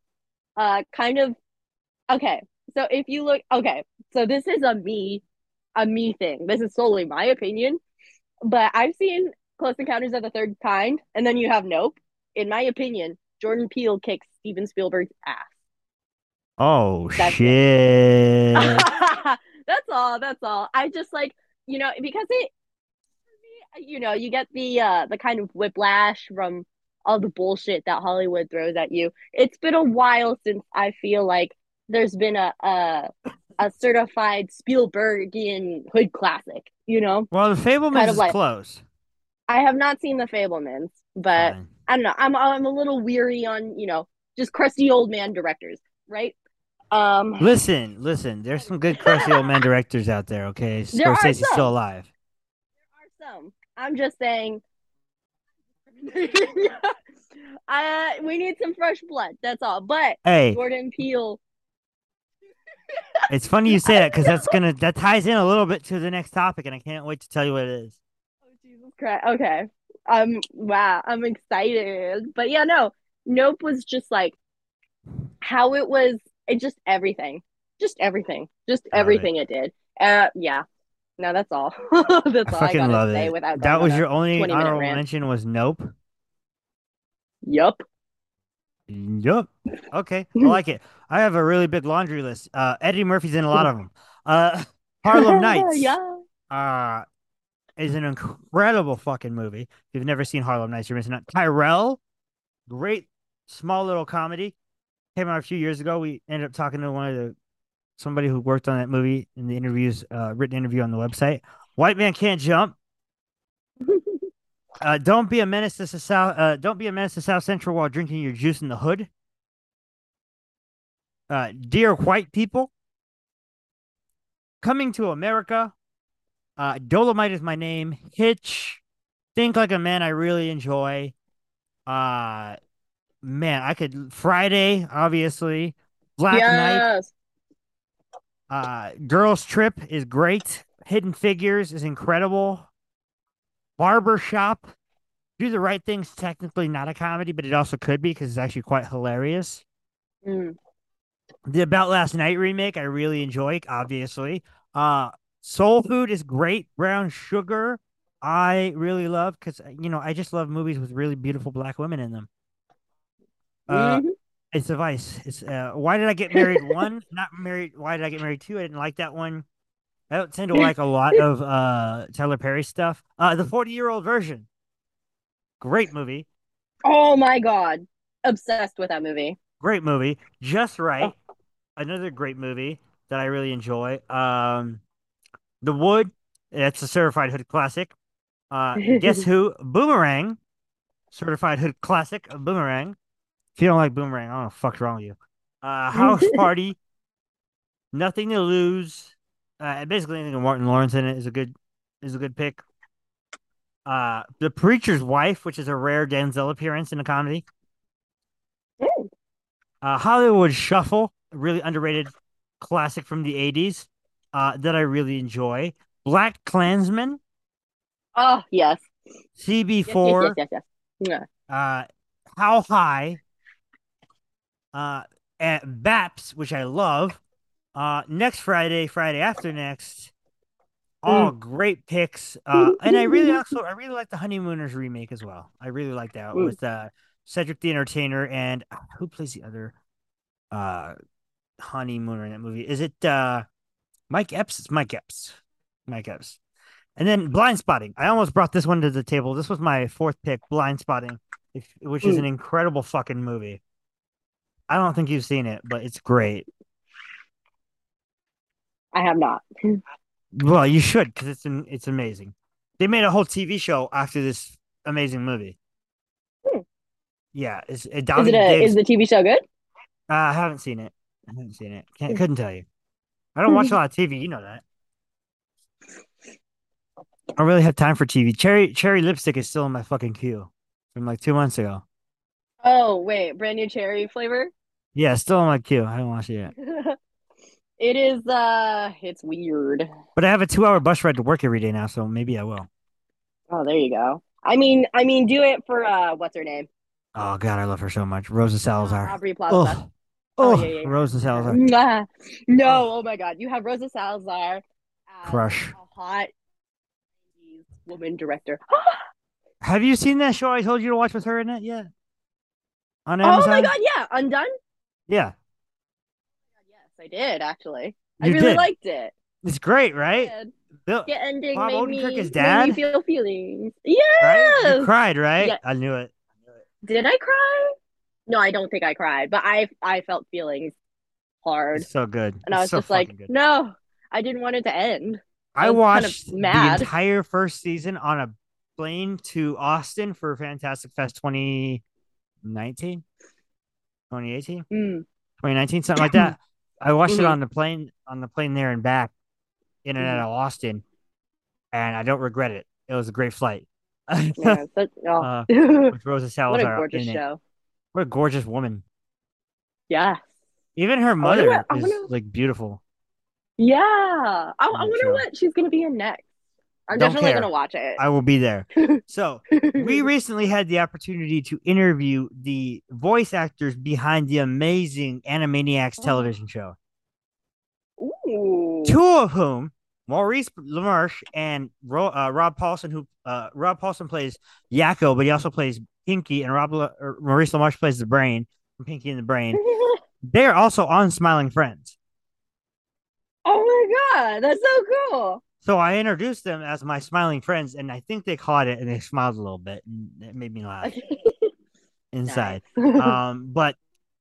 uh, kind of. Okay, so if you look, okay, so this is a me a me thing. This is solely my opinion, but I've seen Close Encounters of the Third Kind, and then you have Nope. In my opinion, Jordan Peele kicks Steven Spielberg's ass. Oh That's shit. that's all. That's all. I just like you know because it, you know, you get the uh the kind of whiplash from all the bullshit that Hollywood throws at you. It's been a while since I feel like there's been a a, a certified Spielbergian hood classic. You know, Well, the Fabelmans Kind of is like- close. I have not seen the Fabelmans, but Fine. I don't know. I'm I'm a little weary on you know just crusty old man directors, right? Um, Listen, listen. There's some good crusty old man directors out there. Okay, There Scorsese's still alive. There are some. I'm just saying. uh, we need some fresh blood. That's all. But Hey, Jordan Peele. It's funny you say that because that's gonna that ties in a little bit to the next topic, and I can't wait to tell you what it is. Oh Jesus Christ. Okay. Um. Wow. I'm excited. But yeah, no. Nope was just like how it was. It just everything. Just everything. Just Love it. everything it did. Uh. Yeah. No, that's all. that's I all I fucking gotta love say it. without That was your only 20 minute honorable mention was Nope. Yup. Yup. Okay, I like it. I have a really big laundry list. Uh, Eddie Murphy's in a lot of them. Uh, Harlem Nights. yeah. Uh, is an incredible fucking movie. If you've never seen Harlem Nights, you're missing out. Tyrel, great small little comedy. Came out a few years ago. We ended up talking to one of the somebody who worked on that movie in the interviews, uh, written interview on the website. White man can't jump. Uh, don't be a menace to South. Uh, don't be a menace to South Central while drinking your juice in the hood. Uh, dear white people, coming to America. Uh, Dolomite is my name. Hitch, think like a man. I really enjoy. Uh, man, I could Friday, obviously. Black yes. Uh, Girls Trip is great. Hidden Figures is incredible. Barber Shop, Do the Right Thing's technically not a comedy, but it also could be because it's actually quite hilarious. Mm. The About Last Night remake, I really enjoy, obviously. Uh, Soul Food is great. Brown Sugar, I really love because you know I just love movies with really beautiful black women in them. Uh, Mhm. it's a vice. It's uh, why did I get married? One, not married. Why did I get married? Two, I didn't like that one. I don't tend to like a lot of uh Tyler Perry stuff. Uh, the forty-year-old version, great movie, Oh my god. Obsessed with that movie. great movie. Just right, Oh. another great movie that I really enjoy. Um, The Wood, that's a certified hood classic. Uh, Guess Who? Boomerang, certified hood classic. of Boomerang. If you don't like Boomerang, I don't know what the fuck's wrong with you. Uh, House Party, Nothing to Lose. Uh, basically anything with Martin Lawrence in it is a good is a good pick. Uh, The Preacher's Wife, which is a rare Denzel appearance in a comedy. Mm. Uh, Hollywood Shuffle, a really underrated classic from the '80s uh, that I really enjoy. Black Klansman, Oh yes. Yes, CB4, yes, yes, yes, yes. Yeah. uh, How High, uh, and Baps, which I love. Uh, next Friday, Friday after next, all great picks. Uh, and I really also I really like the Honeymooners remake as well. I really like that Mm. with uh Cedric the Entertainer and uh, who plays the other uh honeymooner in that movie? Is it uh Mike Epps? It's Mike Epps. Mike Epps. And then Blindspotting. I almost brought this one to the table. This was my fourth pick, Blindspotting, which is Mm. an incredible fucking movie. I don't think you've seen it, but it's great. I have not. Well, you should because it's an, it's amazing. They made a whole TV show after this amazing movie. Hmm. Yeah, it's it, Is Dominic it a is the TV show good? uh, I haven't seen it. I haven't seen it. Can't, couldn't tell you. I don't watch a lot of TV. You know that. I don't really have time for TV. Cherry Cherry Lipstick is still in my fucking queue from like two months ago. Oh wait, brand new cherry flavor. Yeah, still in my queue. I haven't watched it yet. it is uh it's weird. But I have a two-hour bus ride to work every day now, so maybe I will. Oh, there you go. I mean, I mean, do it for uh, what's her name? Oh God, I love her so much, Rosa Salazar. Plaza. Oh, Oh, yeah, yeah, yeah. Rosa Salazar. Mwah. No, oh my God, you have Rosa Salazar crush. A hot woman director. Have you seen that show I told you to watch with her in it yet? On Amazon? oh my god, yeah, Undone. Yeah, I did actually. I really did. liked it. it's great, right? Bill, The ending Bob made Odenkirk me, is made me feel feelings. right? You cried, right? Yeah. I knew it. Did I cry? No, I don't think I cried, but I I felt feelings hard, It's so good. and I was so just like, good. no, I didn't want it to end. I I was kind of watched the entire first season on a plane to Austin for Fantastic Fest 2019, 2018, Mm. 2019, something like that. I watched it Mhm. on the plane on the plane there and back, in and out of Austin, and I don't regret it. It was a great flight. Yeah, such, oh. Uh, with Rosa what a gorgeous in it. show. What a gorgeous woman. Yeah, Even her wonder mother I is wonder- like beautiful. yeah. I, I wonder so- what she's gonna be in next. I'm Don't definitely care. gonna watch it. I will be there. So we recently had the opportunity to interview the voice actors behind the amazing Animaniacs Oh. television show. Ooh. Two of whom, Maurice LaMarche and Ro- uh, Rob Paulsen, who uh, Rob Paulsen plays Yakko, but he also plays Pinky, and Rob La- Maurice LaMarche plays the Brain Pinky and the Brain. They're also on Smiling Friends. oh my god, that's so cool. So I introduced them as my smiling friends, and I think they caught it and they smiled a little bit, and it made me laugh inside. Um, but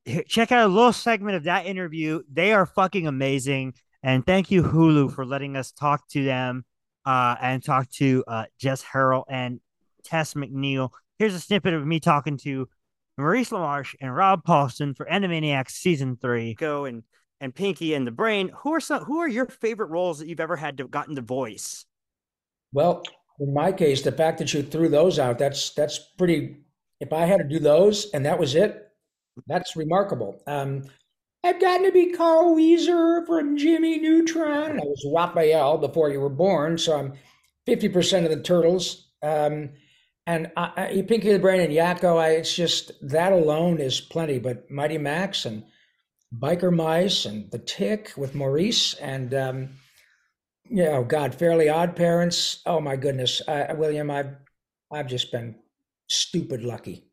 here- check out a little segment of that interview. They are fucking amazing. And thank you, Hulu, for letting us talk to them uh, and talk to uh, Jess Harnell and Tress MacNeille. Here's a snippet of me talking to Maurice LaMarche and Rob Paulsen for Animaniacs season three. Go and and Pinky and the Brain. Who are some? Who are your favorite roles that you've ever had to gotten to voice? Well, in my case, the fact that you threw those out, that's that's pretty. If I had to do those and that was it, that's remarkable. Um, I've gotten to be Carl Wheezer from Jimmy Neutron. I was Raphael before you were born, so I'm 50% of the turtles. Um, and I, I, Pinky the Brain and Yakko, I, it's just that alone is plenty. But Mighty Max and Biker Mice and The Tick with Maurice and um, yeah, oh God, Fairly Odd Parents. Oh my goodness, uh, William, I've I've just been stupid lucky.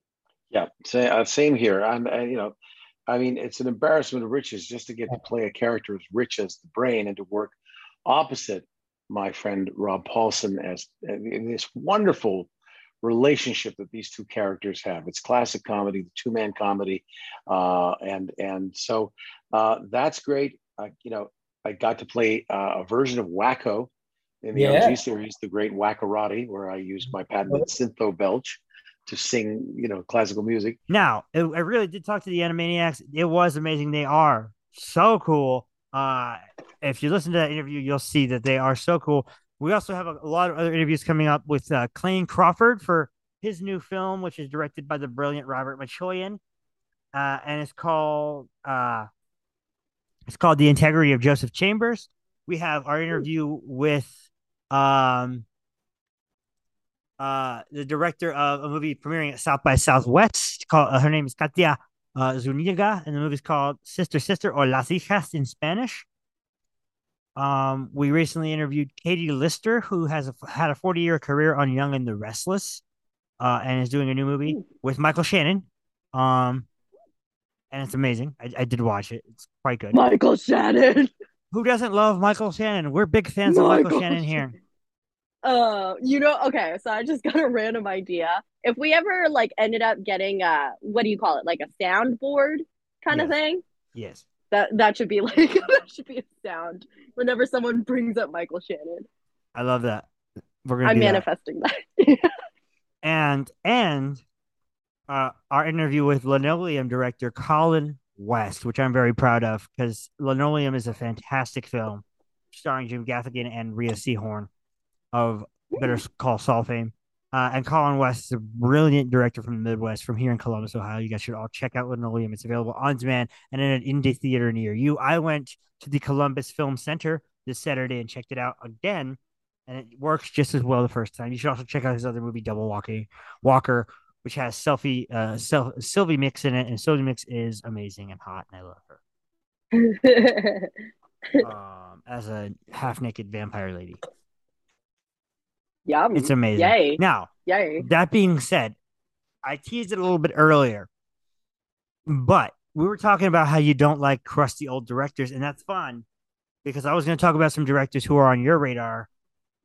Yeah, same, uh, same here. I'm, uh, you know, I mean, it's an embarrassment of riches just to get to play a character as rich as the brain and to work opposite my friend Rob Paulsen as uh, in this wonderful relationship that these two characters have. It's classic comedy, the two-man comedy, uh, and and so uh, that's great. Uh, you know, I got to play uh, a version of Wakko in the Yeah. OG series, The Great Wakkorotti, where I used my patented syntho belch to sing, you know, classical music. Now, it, I really did talk to the Animaniacs. It was amazing. They are so cool. Uh, if you listen to that interview, you'll see that they are so cool. We also have a, a lot of other interviews coming up with uh, Clayne Crawford for his new film, which is directed by the brilliant Robert Machoian, uh, and it's called uh, it's called The Integrity of Joseph Chambers. We have our interview with um, uh, the director of a movie premiering at South by Southwest. Called uh, her name is Katia uh, Zuniga, and the movie is called Sister Sister or Las Hijas in Spanish. Um, we recently interviewed Katie Lister, who has a, had a 40 year career on Young and the Restless, uh, and is doing a new movie with Michael Shannon. Um, and it's amazing. I, I did watch it. It's quite good. Michael Shannon. Who doesn't love Michael Shannon? We're big fans of Michael Michael Shannon here. Uh, you know, okay, so I just got a random idea. If we ever like ended up getting a what do you call it? Like a soundboard kind of thing? Yes. That that should be like that should be a sound whenever someone brings up Michael Shannon. I love that. We're gonna I'm do that. manifesting that. and and uh, our interview with Linoleum director Colin West, which I'm very proud of because Linoleum is a fantastic film starring Jim Gaffigan and Rhea Seehorn of Better Call Saul fame. Uh, and Colin West is a brilliant director from the Midwest, from here in Columbus, Ohio. You guys should all check out Linoleum. It's available on demand and in an indie theater near you. I went to the Columbus Film Center this Saturday and checked it out again, and it works just as well the first time. You should also check out his other movie, Double Walking Walker, which has Selfie, uh, Sel- Sylvie Mix in it, and Sylvie Mix is amazing and hot, and I love her. Um, as a half naked vampire lady. Yum. It's amazing. Yay. Now, Yay. that being said, I teased it a little bit earlier, but we were talking about how you don't like crusty old directors, and that's fun because I was going to talk about some directors who are on your radar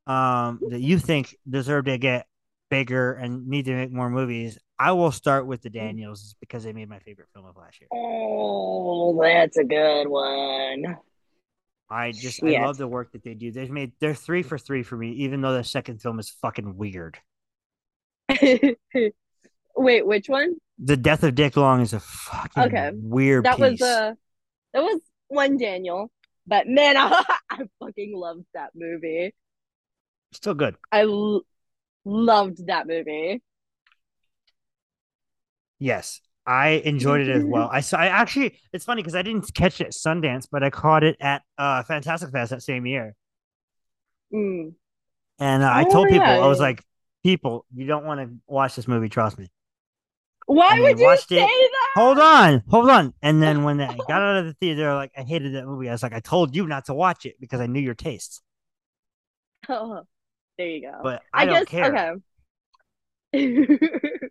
um, that you think deserve to get bigger and need to make more movies. I will start with the Daniels because they made my favorite film of last year. Oh, that's a good one. I just I love the work that they do. They've made they're three for three for me, even though the second film is fucking weird. Wait, which one? The Death of Dick Long is a fucking Okay. weird That piece. was uh that was one Daniel. But man, I, I fucking loved that movie. Still good. I l- loved that movie. Yes, I enjoyed it as well. I saw. I actually, it's funny because I didn't catch it at Sundance, but I caught it at uh Fantastic Fest that same year. Mm. And uh, I Oh, told people, yeah. I was like, people, you don't want to watch this movie. Trust me. Why And would you say it. that? Hold on, hold on. And then when I got out of the theater, like I hated that movie. I was like, I told you not to watch it because I knew your tastes. Oh, there you go. But I, don't guess care. okay.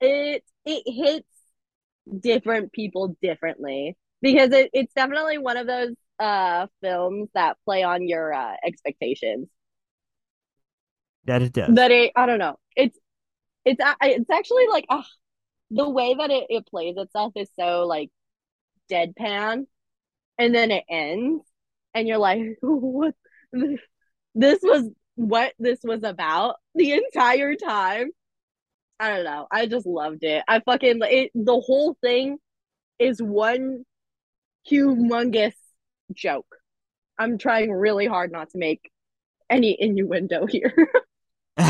it it hits different people differently because it, it's definitely one of those uh films that play on your uh expectations. That it does. That it I don't know. It's it's it's actually like ah, the way that it, it plays itself is so like deadpan and then it ends and you're like what this was what this was about the entire time i don't know i just loved it i fucking it the whole thing is one humongous joke i'm trying really hard not to make any innuendo here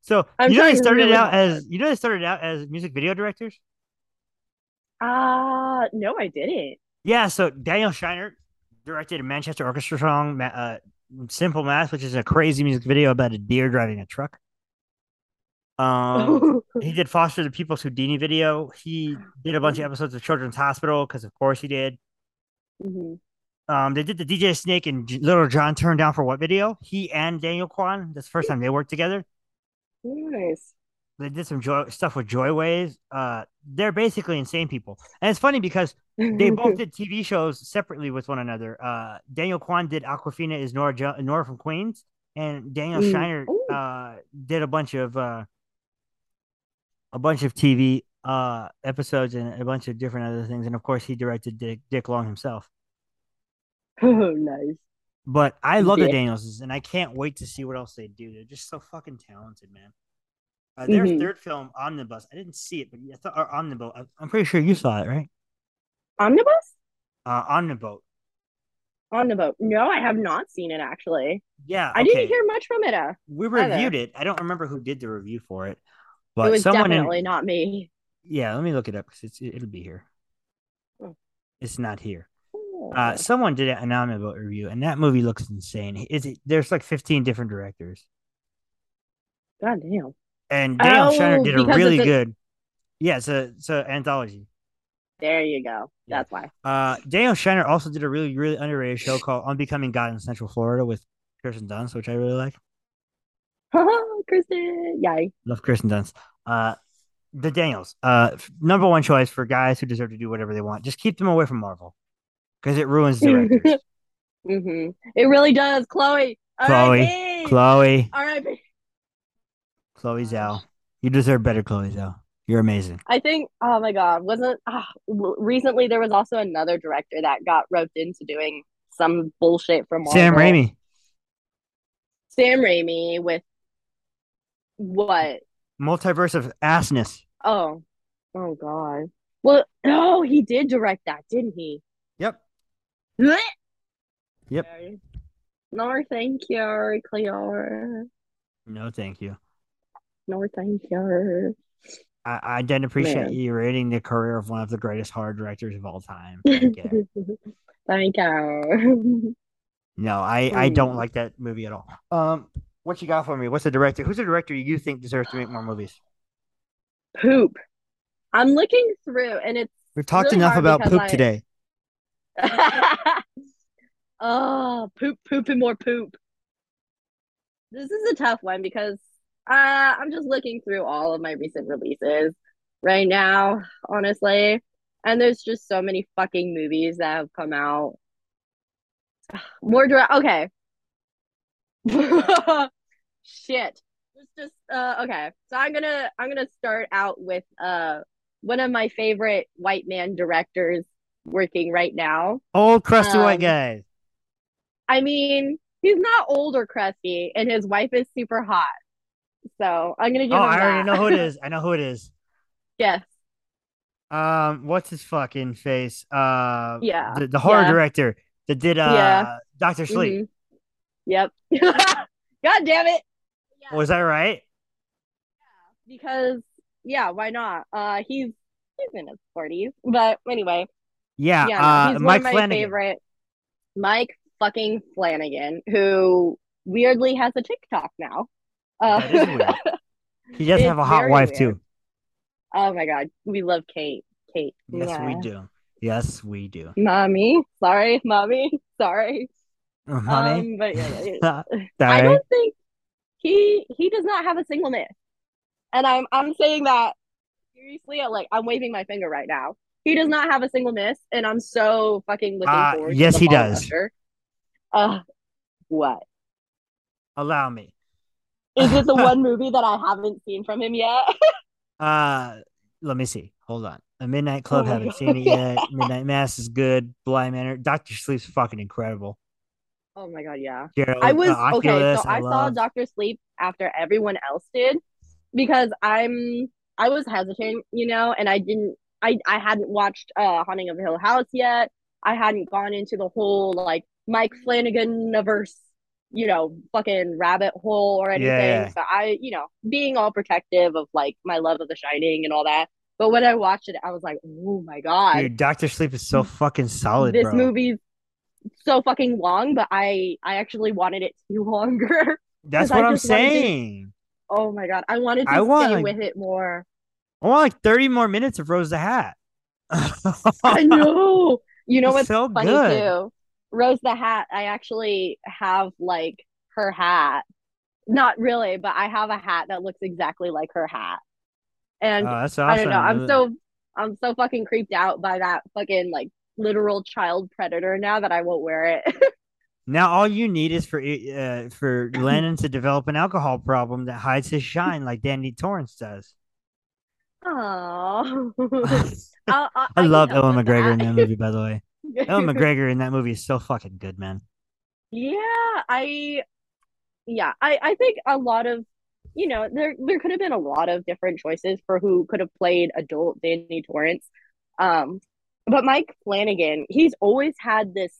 so I'm you know they started really out hard. as you know they started out as music video directors. uh no i didn't Yeah, so Daniel Scheinert directed a Manchester Orchestra song, uh, "Simple Math," which is a crazy music video about a deer driving a truck. Um, he did Foster the People's Houdini video. He did a bunch of episodes of Children's Hospital because, of course, he did. Mhm. Um, they did the DJ Snake and J- Little John turned down for what video? He and Daniel Kwan. That's the first time they worked together. nice They did some joy stuff with Joyways. Uh, they're basically insane people, and it's funny because they both did TV shows separately with one another. Uh, Daniel Kwan did Awkwafina is Nora jo- Nora from Queens, and Daniel Mm. Scheinert Ooh. uh, did a bunch of uh, a bunch of TV uh, episodes and a bunch of different other things, and of course he directed Dick, Dick Long himself. oh nice But I love the Dick. Daniels, and I can't wait to see what else they do. They're just so fucking talented, man. Uh, their Mhm. third film, Omnibus. I didn't see it, but I thought or Omnibus. I'm pretty sure you saw it, right? omnibus Uh, Omniboat. on the boat no i have not seen it actually Yeah, i didn't hear much from it uh we either. reviewed it. I don't remember who did the review for it, but it was someone definitely in, not me yeah. Let me look it up because it's it'll be here. Oh. It's not here. Uh, someone did an Omniboat review, and that movie looks insane. Is it? There's like 15 different directors, god damn and Daniel Scheinert Oh, did a really good. Yeah, it's a it's an anthology. there you go that's why Uh, Daniel Scheinert also did a really really underrated show called On Becoming God in Central Florida with Kirsten Dunst, which I really like. kristen yay Love Kirsten Dunst. Uh, the Daniels, uh, number one choice for guys who deserve to do whatever they want. Just keep them away from Marvel because it ruins directors. mm-hmm. It really does, Chloe. Chloe. Chloe, R.I.P. Chloe Zhao, you deserve better, Chloe Zhao. You're amazing. I think. Oh my God, wasn't ah, recently there was also another director that got roped into doing some bullshit from Marvel. Sam Raimi, Sam Raimi with what? multiverse of assness. Oh, oh God. Well, no, he did direct that, didn't he? Yep. Blech. Yep. No, thank you, Cleo. No, thank you. No, thank you. I, I didn't appreciate Man. you rating the career of one of the greatest horror directors of all time. Thank you. Thank you. No, I, I don't Hmm. like that movie at all. Um, what you got for me? What's the director? Who's the director you think deserves to make more movies? Poop. I'm looking through, and it's We've talked really enough about poop I- today. Oh, poop, poop, and more poop. This is a tough one because uh, I'm just looking through all of my recent releases right now, honestly. And there's just so many fucking movies that have come out. More direct. Okay. Shit. It's just uh okay. So I'm gonna I'm gonna start out with uh one of my favorite white man directors working right now. Old crusty Um, white guy. I mean, he's not old or crusty, and his wife is super hot. So I'm gonna give Oh, I already know who it is. I know who it is. yes. Um, what's his fucking face? Uh, Yeah. the, the horror Yeah. director that did uh Yeah. Doctor Sleep. Mhm. Yep. God damn it. Yeah, Was that right? Yeah, because yeah, why not? Uh, he's he's in his forties, but anyway, Yeah. yeah, uh, he's one of my Flanagan. favorite. Mike fucking Flanagan, who weirdly has a TikTok now. Uh, That is weird. He does have a hot wife weird. too. oh my god, we love Kate. Kate. Yes, we do. Yes, we do. Mommy, sorry, mommy, sorry. Um, but yeah. I don't think he he does not have a single miss. And I'm I'm saying that seriously, like I'm waving my finger right now. He does not have a single miss, and I'm so fucking looking Uh, forward yes, he does. Rusher. Uh what? Allow me. Is it the one movie that I haven't seen from him yet? Uh, let me see. Hold on. A Midnight Club. Oh haven't God. seen it yet. Midnight Mass is good. Bly Manor. Doctor Sleep's fucking incredible. Oh my god, yeah. I was okay, Oculus, so I, saw love. Doctor Sleep after everyone else did because I'm I was hesitant, you know, and I didn't I I hadn't watched uh Haunting of Hill House yet. I hadn't gone into the whole like Mike Flanagan verse, you know, fucking rabbit hole or anything. Yeah. So I, you know, being all protective of like my love of The Shining and all that. But when I watched it, I was like, oh my god, Dude, Doctor Sleep is so fucking solid, this bro. movie's so fucking long. But I I actually wanted it to be longer. That's what I'm wanted to- saying. Oh my god, I wanted to I want stay like- with it more. I want like 30 more minutes of Rose the Hat. I know. You know It's what's so funny good. too? Rose the Hat. I actually have like her hat. Not really, but I have a hat that looks exactly like her hat. And Oh, awesome. I don't know. I'm so I'm so fucking creeped out by that fucking like literal child predator now that I won't wear it. Now all you need is for uh, for Lennon to develop an alcohol problem that hides his shine, like Danny Torrance does. Oh, I I love can Ewan McGregor in that. that movie, by the way. Ewan McGregor in that movie is so fucking good, man. Yeah, I yeah, I I think a lot of you know, there there could have been a lot of different choices for who could have played adult Danny Torrance. Um, but Mike Flanagan, he's always had this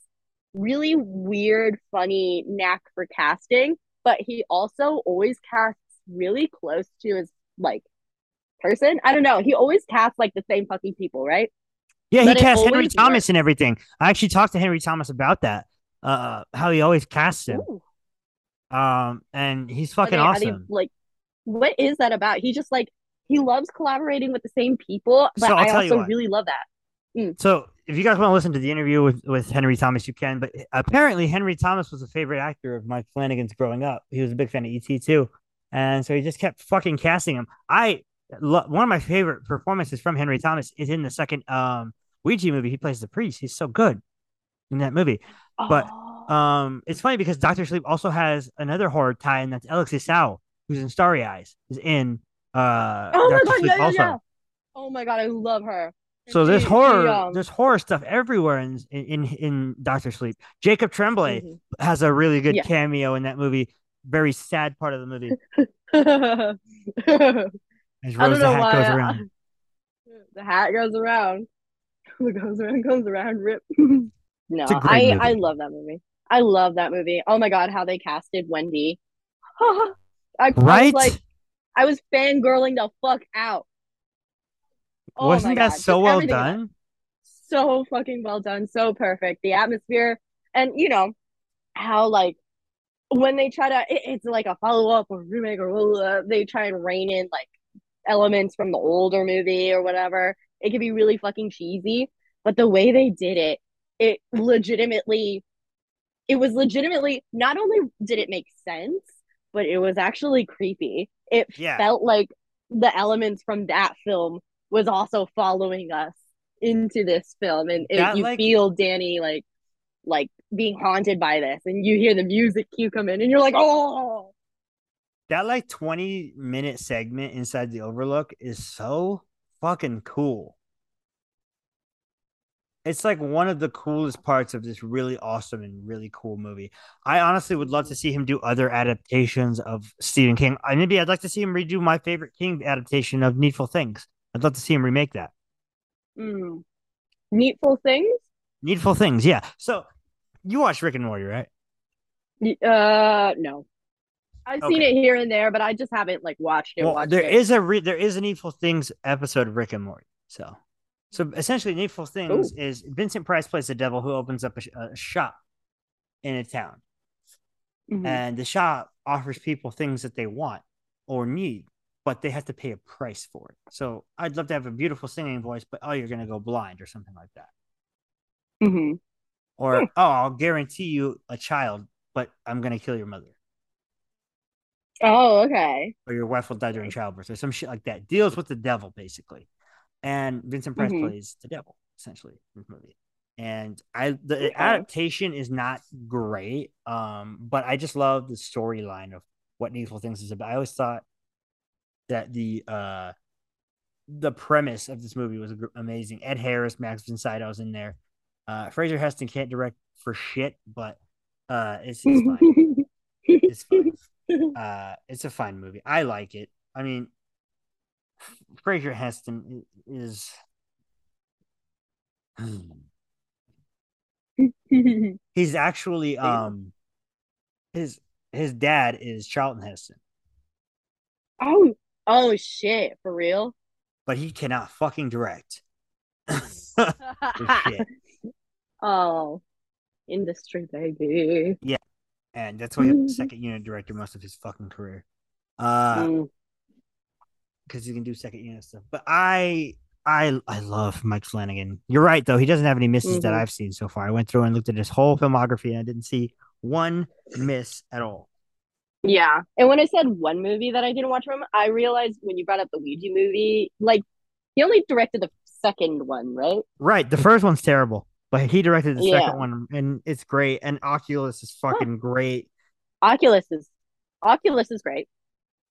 really weird, funny knack for casting, but he also always casts really close to his like person. I don't know. He always casts like the same fucking people, right? Yeah, he But it cast Henry Thomas works. and everything. I actually talked to Henry Thomas about that. Uh, how he always casts him. Ooh. Um, and he's fucking they- are they, awesome. like, what is that about? He just like he loves collaborating with the same people, but So I also really love that. So if you guys want to listen to the interview with, with Henry Thomas, you can. But apparently, Henry Thomas was a favorite actor of Mike Flanagan's growing up. He was a big fan of ET too, and so he just kept fucking casting him. I lo- one of my favorite performances from Henry Thomas is in the second um Ouija movie. He plays the priest. He's so good in that movie. But, Oh. Um, it's funny because Doctor Sleep also has another horror tie-in that's Alex Essoe, who's in Starry Eyes, is in uh oh my Dr. god, Sleep yeah, also. yeah. Oh my god, I love her. So she, horror, um, there's horror stuff everywhere in in in Doctor Sleep. Jacob Tremblay mhm. has a really good Yeah. cameo in that movie. Very sad part of the movie as Rose the Hat why goes I- around. the hat goes around. What goes around comes around. Rip. no, I movie. I love that movie. I love that movie. Oh my god, how they casted Wendy. I, Right? was like, I was fangirling the fuck out. Oh Wasn't that God, so just well done? so fucking well done, so perfect. The atmosphere, and you know how like when they try to, it, it's like a follow up or remake or uh, they try and rein in like elements from the older movie or whatever. It can be really fucking cheesy, but the way they did it, it legitimately it was legitimately not only did it make sense, but it was actually creepy. It Yeah. felt like the elements from that film was also following us into this film, and it, That, you like- feel Danny like like being haunted by this, and you hear the music cue come in, and you're like, oh, That like 20 minute segment inside the Overlook is so fucking cool. It's like one of the coolest parts of this really awesome and really cool movie. I honestly would love to see him do other adaptations of Stephen King. I maybe I'd like to see him redo my favorite King adaptation of Needful Things. I'd love to see him remake that. mm. needful things. Needful Things, yeah. So you watch Rick and Morty, right? Uh, no. I've seen it here and there, but I just haven't like watched it. Well, watched there it. is a re- there is a Needful Things episode of Rick and Morty. So, so essentially, Needful Things is Vincent Price plays the devil who opens up a, sh- a shop in a town, Mhm. and the shop offers people things that they want or need, but they have to pay a price for it. So, I'd love to have a beautiful singing voice, but oh, you're gonna go blind or something like that, Mhm. or oh, I'll guarantee you a child, but I'm gonna kill your mother. Oh, okay. or your wife will die during childbirth or some shit like that. Deals with the devil basically, and Vincent Price Mhm. plays the devil essentially in the movie. And I the Okay. adaptation is not great, um, but I just love the storyline of what Needful Things is about. I always thought that the uh the premise of this movie was amazing. Ed Harris, Max von Sydow was in there. Uh, Fraser Heston can't direct for shit, but uh, it's, it's fine. It's fine uh it's a fine movie i like it i mean fraser heston is he's actually um his his dad is charlton heston oh, oh shit, for real? but he cannot fucking direct oh, industry baby. Yeah, and that's why he was the second unit director most of his fucking career uh Mm. because he can do second unit stuff but i I I love Mike Flanagan. You're right though; he doesn't have any misses that Mhm. I've seen so far. I went through and looked at his whole filmography, and I didn't see one miss at all. Yeah. And when I said one movie that I didn't watch from I realized when you brought up the Ouija movie, like he only directed the second one, right? Right, the first one's terrible, but he directed the Yeah. second one, and it's great. And Oculus is fucking great. Oculus is Oculus is great.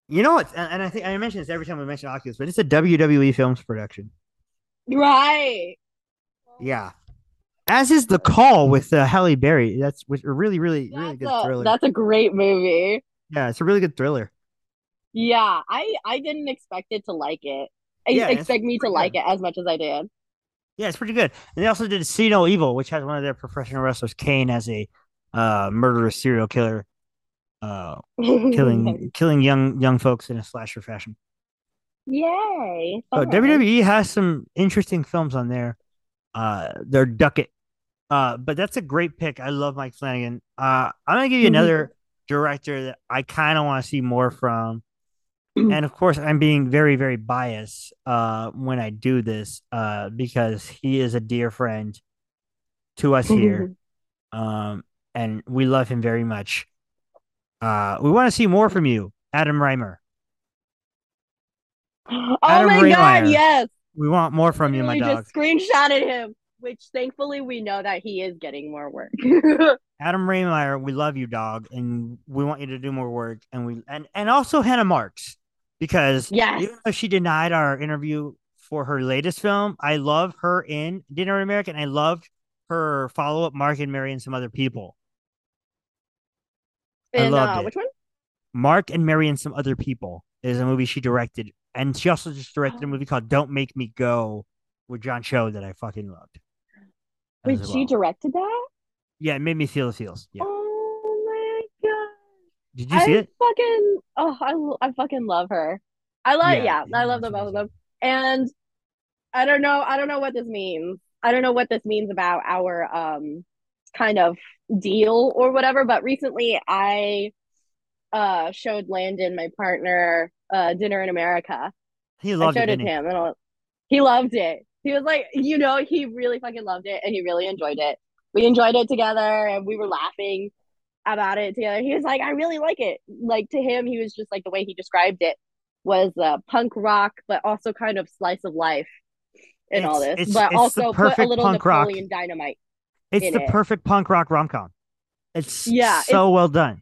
You know what? And, and I think I mention this every time we mention Oculus, but it's a WWE Films production. Right. Yeah, as is the call with uh, Halle Berry. That's with a really, really, really good a, thriller. that's a great movie. Yeah, it's a really good thriller. Yeah, I I didn't expect it to like it. I Yeah, expect me to pretty like it as much as I did. Yeah, it's pretty good. And they also did See No Evil, which has one of their professional wrestlers, Kane, as a uh, murderous serial killer, uh, killing killing young young folks in a slasher fashion. Yay. So. WWE has some interesting films on there. Uh, they're Ducket. Uh, but that's a great pick. I love Mike Flanagan. Uh, I'm gonna give you Mhm. another director that I kind of want to see more from. And of course, I'm being very, very biased uh, when I do this uh, because he is a dear friend to us here, um, and we love him very much. Uh, we want to see more from you, Adam Rehmeier. oh Adam my Rehmeier. god, yes. We want more from you, my dog. just screenshotted him, which thankfully we know that he is getting more work. Adam Rehmeier, we love you, dog, and we want you to do more work. And we and and also Hannah Marks, because Yes. even though she denied our interview for her latest film, I love her in Dinner in America, and I loved her follow up, Mark and Mary and some other people. I and loved uh, it. which one? Mark and Mary and some other people is a movie she directed, and she also just directed a movie called Don't Make Me Go with John Cho that I fucking loved. Wait, as she directed that? yeah, it made me feel the feels. Yeah, Oh my god. did you see I it? fucking oh I, I fucking love her. I love Yeah, yeah, I love them both of them. And I don't know I don't know what this means. I don't know what this means about our um kind of deal or whatever, but recently I uh showed Landon my partner uh Dinner in America. He I loved it, showed it he? him and I- he loved it. He was like, you know, he really fucking loved it and he really enjoyed it. we enjoyed it together and we were laughing about it together. He was like, I really like it. Like to him, he was just like the way he described it was uh, punk rock, but also kind of slice of life and all this, it's- but it's also the put a perfect little punk rock. Napoleon Dynamite. It's the it. perfect punk rock rom com. It's Yeah, so well done.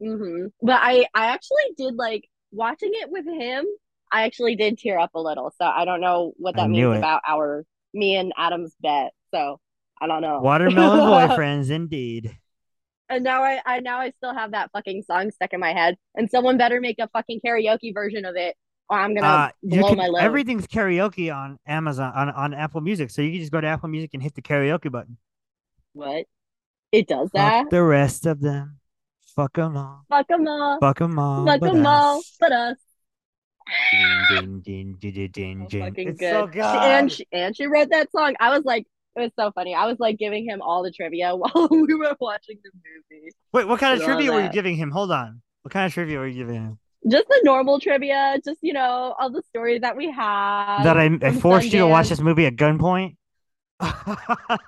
hmm But I, I actually did like watching it with him. I actually did tear up a little, so I don't know what that means it. about our me and Adam's bet. So I don't know. Watermelon boyfriends, indeed. And now I, I now I still have that fucking song stuck in my head. And someone better make a fucking karaoke version of it, or I'm gonna Uh, blow can my load. everything's karaoke on Amazon on, on Apple Music, so you can just go to Apple Music and hit the karaoke button. What? It does that? Fuck the rest of them. Fuck them all. Fuck them all. Fuck them all. Fuck them all. But us. Ding, ding, ding, ding, ding, ding. fucking It's good. so good. and she and she wrote that song. I was like, it was so funny. I was like giving him all the trivia while we were watching the movie. Wait, what kind of trivia were you giving him? Hold on. What kind of trivia were you giving him? Just the normal trivia, just you know, all the stories that we have. that I, I forced you to watch this movie at gunpoint? I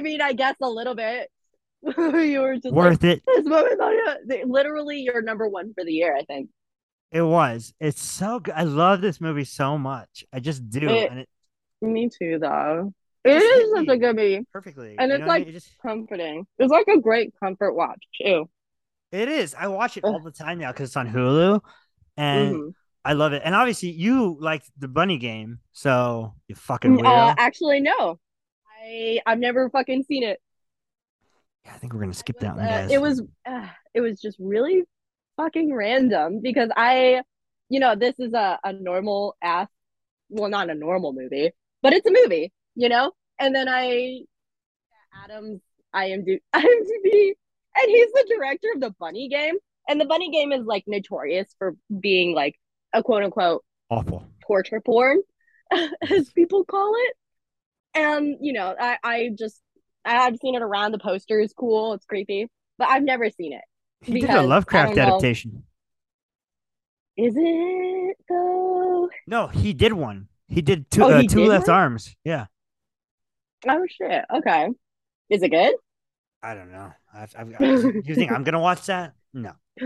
mean, I guess a little bit. you were just like, Worth it. this your- literally your number one for the year, I think. It was. It's so good. I love this movie so much. I just do. It- and it Me too, though. It is such a good movie. perfectly. And you it's what I like- mean? It just Comforting. It's like a great comfort watch too. it is. I watch it all the time now because it's on Hulu. And Mhm. I love it. And obviously you like the bunny game, so you fucking weirdo. Uh, actually, no. I I've never fucking seen it. yeah, I think we're gonna skip It that was, one, uh, it was uh, it was just really fucking random because I, you know, this is a, a normal ass, well, not a normal movie, but it's a movie, you know. And then I, Adam's IMDb, IMDb, and he's the director of the Bunny Game, and the Bunny Game is like notorious for being like a quote unquote awful. torture porn, as people call it. And you know, I I just I've seen it around. The poster is cool. It's creepy, but I've never seen it. He did a Lovecraft adaptation. Is it though? No, he did one. He did two Oh, uh, two did left one? arms. Yeah. Oh shit. Okay. Is it good? I don't know. I've, I've, you think I'm gonna watch that? No.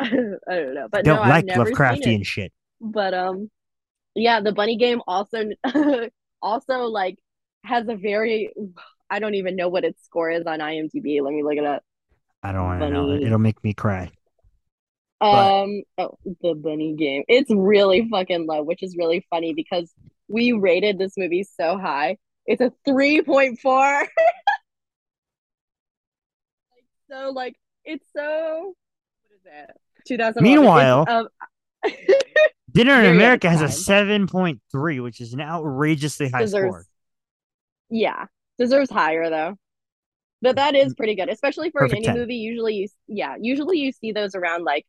I don't know, but Don't no, like I've never seen Lovecraftian it. shit. But um, yeah, the bunny game also also like has a very I don't even know what its score is on IMDb. Let me look it up. I don't want to know. It'll make me cry. But- Um, oh, the bunny game. It's really fucking low, which is really funny because we rated this movie so high. It's a 3.4. so like it's so what is it? 2011. Meanwhile- um, Dinner in America has a seven point three, which is an outrageously high deserves score. yeah, deserves higher though. But that is pretty good, especially for Perfect an 10. indie movie. Usually you yeah, usually you see those around like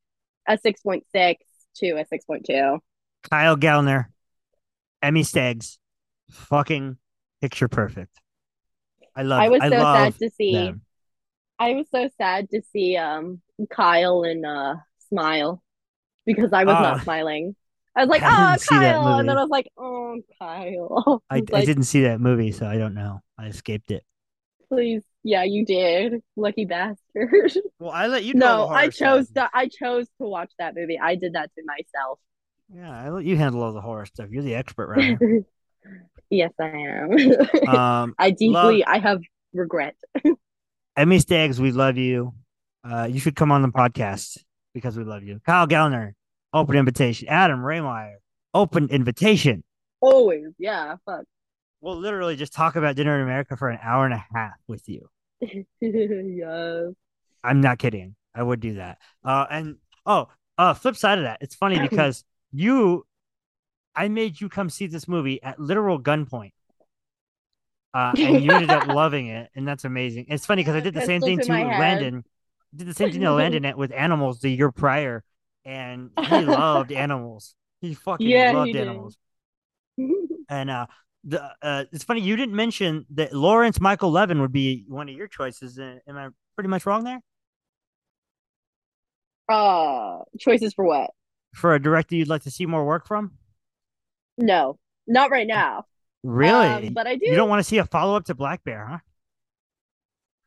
a 6.6 to a 6.2. Kyle Gallner, Emily Skeggs, fucking picture perfect. I love. I was so love sad to see them. I was so sad to see um Kyle and uh smile because I was Oh. not smiling. I was like, I oh didn't see that Kyle, and then. I was like, oh Kyle. I, I like, didn't see that movie, so I don't know. I escaped it. Please, yeah, you did, lucky bastard. Well, I let you. no, I chose stuff. to I chose to watch that movie. I did that to myself. Yeah, I let you handle all the horror stuff. You're the expert right yes, I am. um, I deeply I have regret. Emily Skeggs, we love you. Uh, you should come on the podcast because we love you. Kyle Gallner, open invitation. Adam Rehmeier, open invitation. Always, yeah, fuck. We'll literally just talk about dinner in America for an hour and a half with you. yes. I'm not kidding. I would do that. Uh, and oh, uh, flip side of that, it's funny because you, I made you come see this movie at literal gunpoint. Uh, and you ended up loving it, and that's amazing. It's funny because I did the same thing to. Landon. Did the same thing to Landon at- with animals the year prior, and he loved animals. He fucking Yeah, loved did. animals. And uh, the uh, it's funny you didn't mention that Lawrence Michael Levine would be one of your choices. Uh, am I pretty much wrong there? uh choices for what? For a director you'd like to see more work from? No, not right now. Really? Um, but I do. You don't want to see a follow up to Black Bear, huh?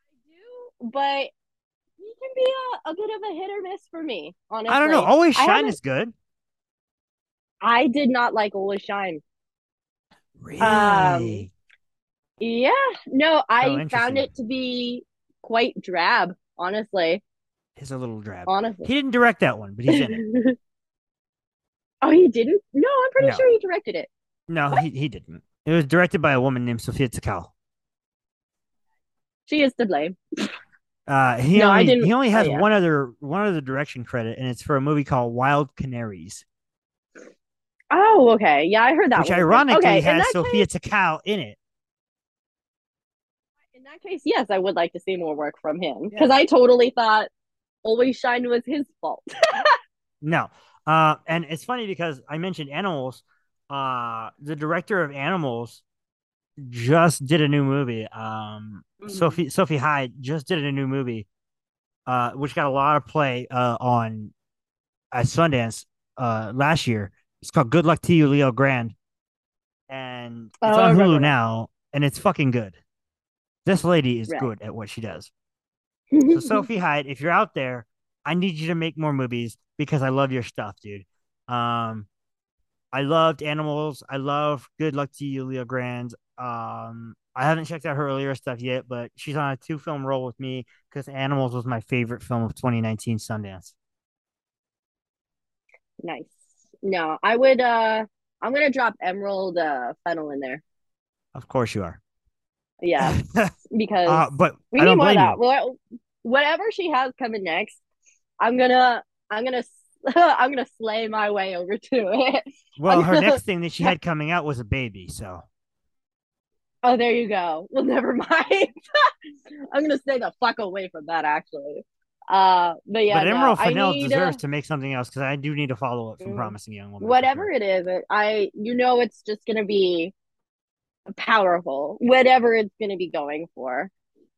I do, but he can be a, a bit of a hit or miss for me. Honestly, I don't know. Always Shine is good. I did not like Always Shine. Really? Um, Yeah, no, I found it to be quite drab. Honestly, It's a little drab. honestly. He didn't direct that one, but he's in it. oh, he didn't? No, I'm pretty No. sure he directed it. No, he, he didn't. It was directed by a woman named Sophia Takal. She is to blame. Uh, he No, I only didn't- he only oh, has yeah. one other one other direction credit, and it's for a movie called Wild Canaries, Oh, okay. Yeah, I heard that which one. ironically okay, has Sophia case, Takal in it. in that case, yes, I would like to see more work from him because I totally thought Always Shine was his fault. No. Uh, and it's funny because I mentioned Animals. Uh, the director of Animals just did a new movie. Um, Mhm. Sophie Sophie Hyde just did a new movie, uh, which got a lot of play uh, on at Sundance uh, last year. It's called Good Luck to You, Leo Grande, and it's Oh, on Hulu now, and it's fucking good. This lady is Right. good at what she does. So Sophie Hyde, if you're out there, I need you to make more movies because I love your stuff, dude. Um, I loved Animals. I love Good Luck to You, Leo Grande. Um, I haven't checked out her earlier stuff yet, but she's on a two film role with me because Animals was my favorite film of 2019 Sundance. Nice. No, I would uh I'm gonna drop Emerald uh Fennell in there. Of course you are. Yeah, because uh, but we I need don't more of that. Well, whatever she has coming next, I'm gonna I'm gonna I'm gonna slay my way over to it. Well, her next thing that she had coming out was a baby, so Oh, there you go. Well, never mind. I'm gonna stay the fuck away from that actually. Uh, but yeah, but Emerald Fennell need, uh, deserves to make something else because I do need a follow up from Mm. Promising Young Woman. whatever sure. it is, it, I you know it's just gonna be powerful. Whatever it's gonna be going for.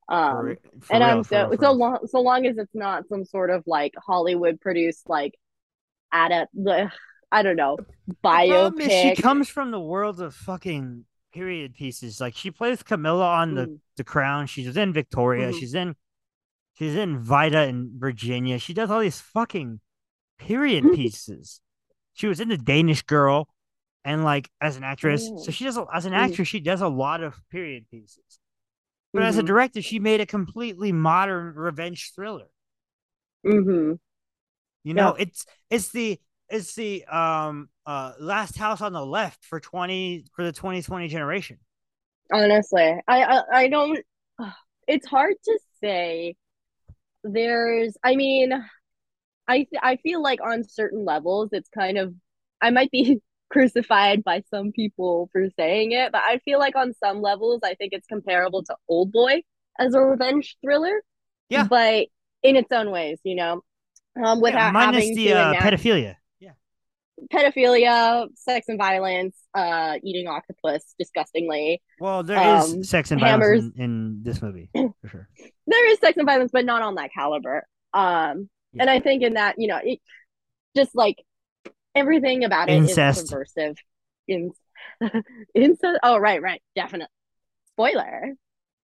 Um, For- for and real, I'm so real, so long so long as it's not some sort of like Hollywood produced like adapt the I don't know The biopic. she comes from the world of fucking period pieces. Like she plays Camilla on the Mm. the Crown. She's in Victoria. Mhm. She's in she's in Vita in Virginia. She does all these fucking period Mm-hmm. pieces. She was in the Danish Girl, and like as an actress, so she does as an Mhm. actress she does a lot of period pieces. But as a Mhm. director, she made a completely modern revenge thriller. Mhm. You know, it's it's the it's the um uh last house on the left for 20 for the 2020 generation. Honestly, I, I I don't. It's hard to say. There's, I mean, I th- I feel like on certain levels, it's kind of. I might be crucified by some people for saying it, but I feel like on some levels, I think it's comparable to Old Boy as a revenge thriller. Yeah. but in its own ways, you know, um, without Yeah, minus having the to uh, enact pedophilia. Yeah. pedophilia, sex and violence, uh, eating octopus disgustingly. Well, there is Um, sex and hammers. violence in, in this movie for sure. there is sex and violence, but not on that caliber. Um, and I think in that, you know, it just like everything about it is Incest. subversive. In incest. Oh, right, right, definite. Spoiler.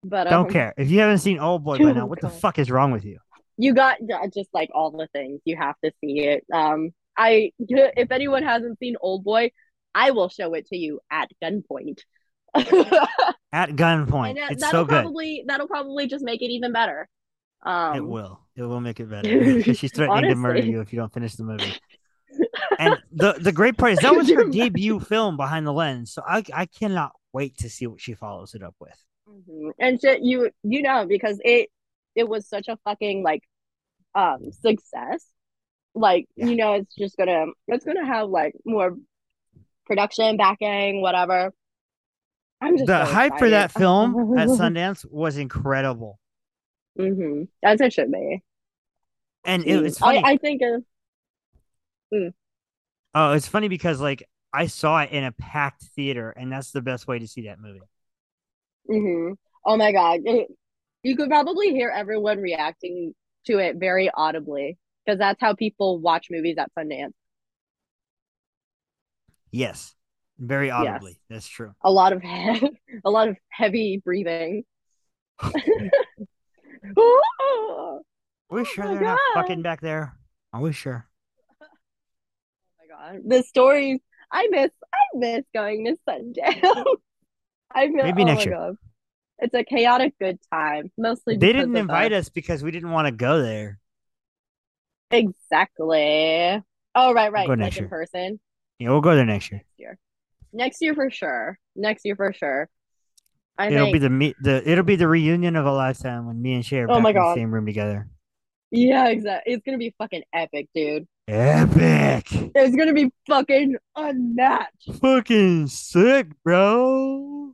But Don't um, care if you haven't seen Old Boy by now. What the fuck is wrong with you? You got uh, just like all the things. You have to see it. Um, I if anyone hasn't seen Old Boy, I will show it to you at gunpoint. At gunpoint, And that, it's that'll so good. probably that'll probably just make it even better. Um, it will. It will make it better because she's threatening to murder you if you don't finish the movie. And the the great part is that was her debut film behind the lens, so I I cannot wait to see what she follows it up with. Mhm. And shit, you you know because it it was such a fucking like um success. Like Yeah. you know, it's just gonna it's gonna have like more production backing, whatever. I'm just The so hype for that film at Sundance was incredible, hmm As it should be. and it, it's Mm. funny. I I think uh, Oh, it's funny because like I saw it in a packed theater, and that's the best way to see that movie. mhm. Oh my god, It- you could probably hear everyone reacting to it very audibly because that's how people watch movies at Sundance. Yes, Very audibly. That's true. A lot of he- a lot of heavy breathing. oh Are we sure my they're not fucking back there? Are we sure? Oh my god, the stories I miss. I miss going to Sundance. I feel, Maybe oh next year. God. It's a chaotic good time, mostly. They didn't invite us. us because we didn't want to go there. Exactly. Oh right, right. go Like next in year. person Yeah, we'll go there next year. next year. Next year for sure. Next year for sure. I it'll think. be the me the it'll be the reunion of a lifetime when me and Shay are Oh back my in the God. same room together. Yeah, exactly. It's gonna be fucking epic, dude. Epic. It's gonna be fucking unmatched. Fucking sick, bro.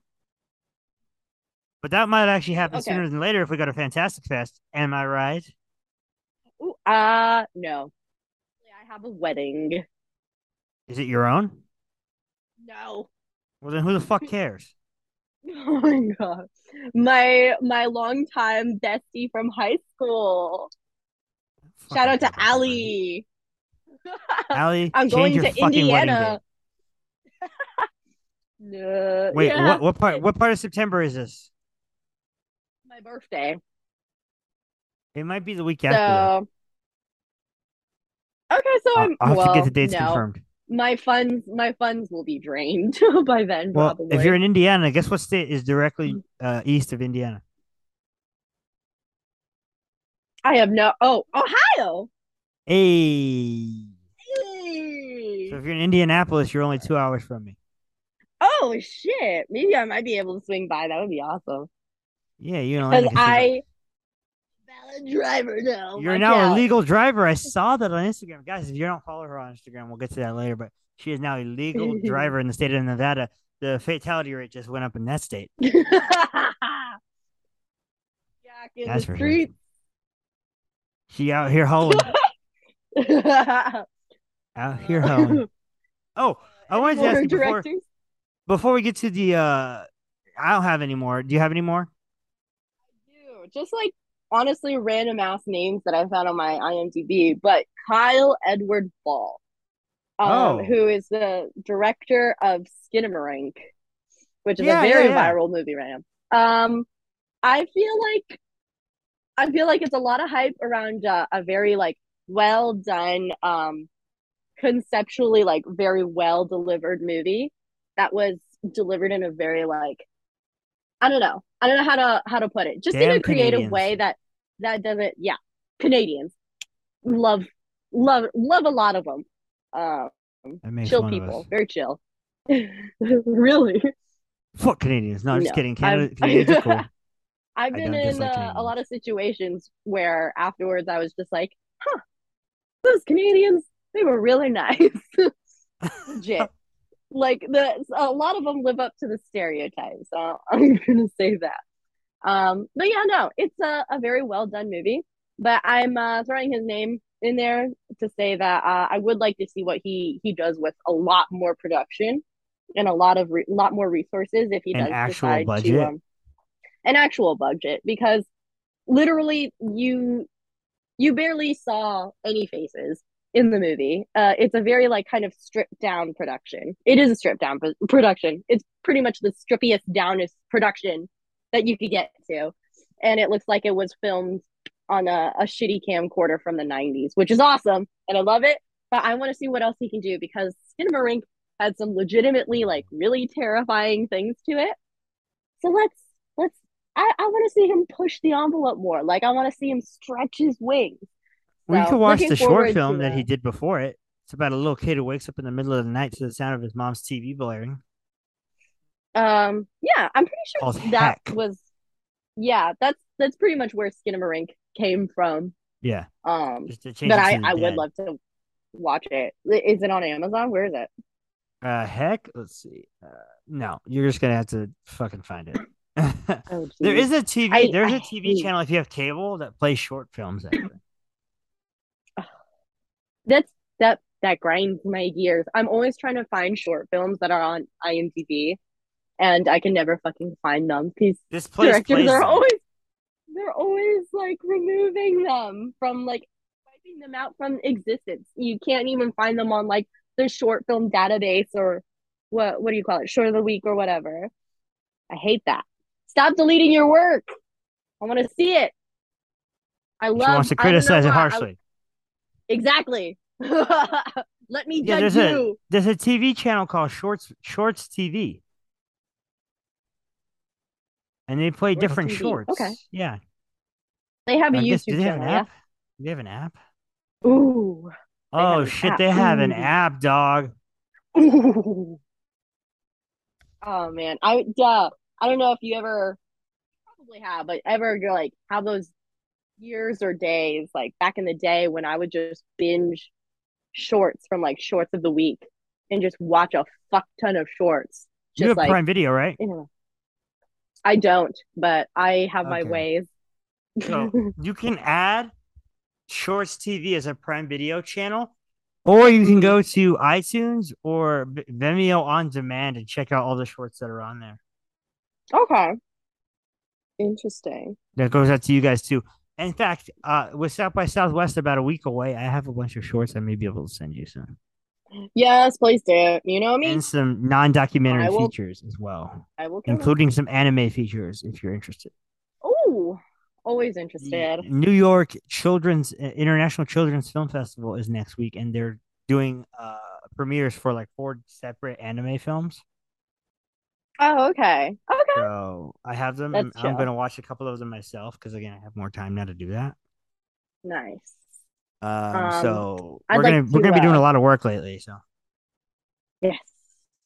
But that might actually happen Okay. sooner than later if we go to Fantastic Fest. Am I right? Ooh, uh no. I have a wedding. Is it your own? No. Well, then who the fuck cares? Oh my god. My my longtime bestie from high school. Shout out to Allie. Allie, I'm going to Indiana. No. Wait, yeah, what what part what part of September is this? my birthday. It might be the week after. Okay, so I'm I'll have well, to get the dates no. confirmed. My funds my funds will be drained by then, Well, probably. if you're in Indiana, guess what state is directly Mm. uh, east of Indiana? I have no oh, Ohio. Hey. Hey. So if you're in Indianapolis, you're only two hours from me. Oh shit. Maybe I might be able to swing by. That would be awesome. Yeah, you know. Because I driver now. You're Watch now a legal driver. I saw that on Instagram, guys. If you don't follow her on Instagram, we'll get to that later. But she is now a legal driver in the state of Nevada. The fatality rate just went up in that state. In That's the for sure. She out here hoeing, out here hoeing. Oh, I wanted to ask you before directors? before we get to the. uh I don't have any more. Do you have any more? I do. Just like honestly random ass names that I found on my IMDb, but Kyle Edward Ball, um, Oh. who is the director of Skinamarink, which is Yeah, a very yeah, yeah. viral movie right now. Um, I feel like I feel like it's a lot of hype around uh, a very like well done, um, conceptually like very well delivered movie that was delivered in a very like I don't know. I don't know how to how to put it. Just in a creative Canadians. way that that doesn't. Yeah, Canadians love love love a lot of them. Uh, chill people, very chill. really, Fuck Canadians. No, just No, kidding. I'm, Canadians are cool. I've been in uh, a lot of situations where afterwards I was just like, huh, those Canadians, they were really nice. Legit. Like the a lot of them live up to the stereotypes. So I'm gonna say that. Um, but yeah, no, it's a, a very well done movie. But I'm uh, throwing his name in there to say that uh, I would like to see what he he does with a lot more production and a lot of re- lot more resources if he An does actual decide budget? to um, an actual budget because literally you you barely saw any faces in the movie. Uh, it's a very like kind of stripped down production. It is a stripped down pro- production. It's pretty much the strippiest downest production that you could get to, and it looks like it was filmed on a, a shitty camcorder from the 90s, which is awesome, and I love it. But I want to see what else he can do because Skinamarink had some legitimately like really terrifying things to it. So let's let's I, I want to see him push the envelope more. Like I want to see him stretch his wings. We So, could watch the short film that he did before it. It's about a little kid who wakes up in the middle of the night to the sound of his mom's TV blaring. Um, yeah, I'm pretty sure Called that Heck. was, yeah, that's that's pretty much where Skinamarink came from. Yeah, Um, just to change but I I would love to watch it. Is it on Amazon? Where is it? Uh, heck, let's see. Uh, no, you're just gonna have to fucking find it. Oh, there is a TV. I- there's I a TV hate- channel if you have cable that plays short films. Actually. That's that that grinds my gears. I'm always trying to find short films that are on IMDb, and I can never fucking find them because This place directors are them. always they're always like removing them from like wiping them out from existence. You can't even find them on like the short film database or what what do you call it? Short of the week or whatever. I hate that. Stop deleting your work. I want to see it. I love. She wants to I don't know criticize it why, I- harshly. Exactly. Let me Yeah, judge there's a you. there's a TV channel called Shorts Shorts TV, and they play Shorts different TV. shorts. Okay. Yeah. They have a I guess, YouTube do they have an channel. app? Do they have an app? Yeah. Ooh. Oh shit, app. they have an app, dog. Ooh. Oh man, I uh, I don't know if you ever probably have, but ever go like have those years or days like back in the day when I would just binge shorts from like shorts of the week and just watch a fuck ton of shorts. You have like Prime Video, right? you know. I don't, but I have my ways. So you can add Shorts TV as a Prime Video channel, or you can go to iTunes or Vimeo on demand and check out all the shorts that are on there. okay. Interesting. That goes out to you guys too. In fact, uh, with South by Southwest about a week away, I have a bunch of shorts I may be able to send you soon, Yes, please do. You know me. and some non-documentary will- features as well, I will. including some anime features if you're interested. Oh, always The interested. New York Children's uh, International Children's Film Festival is next week, and they're doing uh premieres for like four separate anime films. Oh, okay. Okay. So I have them. I'm gonna watch a couple of them myself because again, I have more time now to do that. Nice. Um, Um, so I'd we're like gonna we're gonna be doing uh, a lot of work lately. So Yes.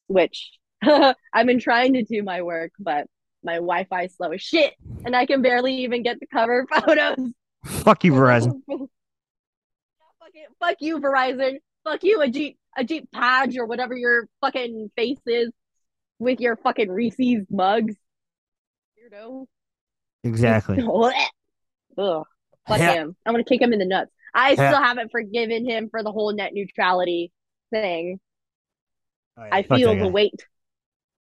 Which I've been trying to do my work, but my Wi-Fi is slow as shit, and I can barely even get the cover photos. fuck you, Verizon. fuck, it, fuck you, Verizon. Fuck you, Ajit Ajit Pai or whatever your fucking face is with your fucking Reese's mugs. Weirdo. Exactly. Ugh. Fuck Yeah. him. I'm gonna kick him in the nuts. I Yeah. still haven't forgiven him for the whole net neutrality thing. Oh, yeah, I fuck feel the weight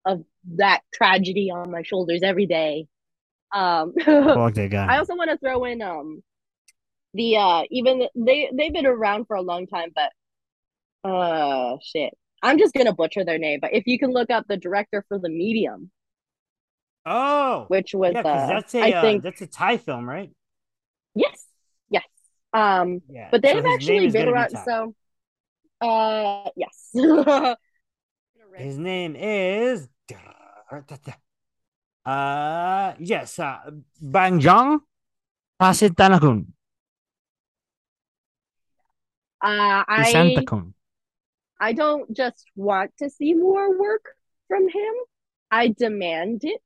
of that tragedy on my shoulders every day. Um, Fuck that guy. I also want to throw in um the uh even they they've been around for a long time, but uh shit. I'm just gonna butcher their name, but if you can look up the director for the medium, oh, which was yeah, uh that's a I uh, think that's a Thai film, right? yes, yes. Um Yeah. but they've actually been gonna be around so uh yes. His name is uh yes, uh, Bangjong Pasitanakun. Uh I. I don't just want to see more work from him. I demand it.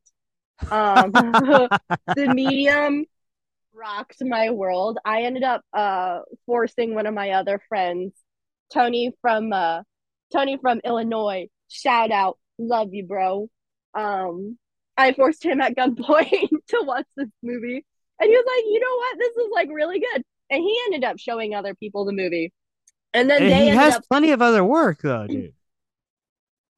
Um, the medium rocked my world. I ended up uh forcing one of my other friends, Tony from uh Tony from Illinois. Shout out, love you, bro. Um, I forced him at gunpoint to watch this movie, and he was like, "You know what? This is like really good." And he ended up showing other people the movie, and then And they he has up plenty of other work though, dude.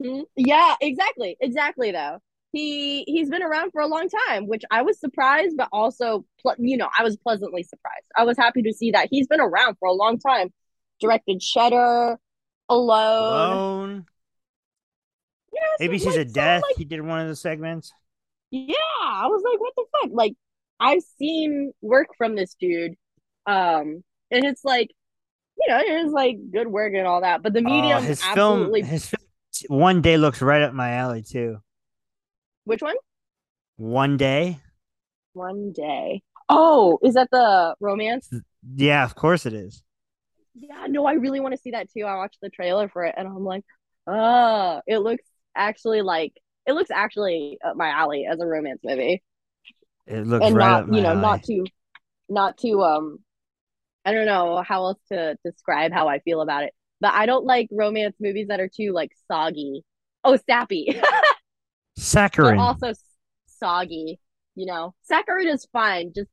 Mhm. Yeah, exactly. Exactly though. He he's been around for a long time, which I was surprised but also you know, I was pleasantly surprised. I was happy to see that he's been around for a long time. Directed Shutter, Alone. Alone. Yeah, ABC's like, a death. like, he did one of the segments. yeah, I was like, what the fuck? Like I've seen work from this dude. Um and it's like you know, it's like good work and all that, but the Oh, medium his absolutely film, his film, one day looks right up my alley too. which one? One day, One day. Oh, is that the romance? yeah, of course it is. Yeah, no, I really want to see that too. I watched the trailer for it and I'm like, oh, it looks actually like it looks actually up my alley as a romance movie. It looks and right not, up my you know, alley. not too not too um I don't know how else to describe how I feel about it. But I don't like romance movies that are too like soggy. Oh, sappy. but also soggy, you know. Saccharine is fine, just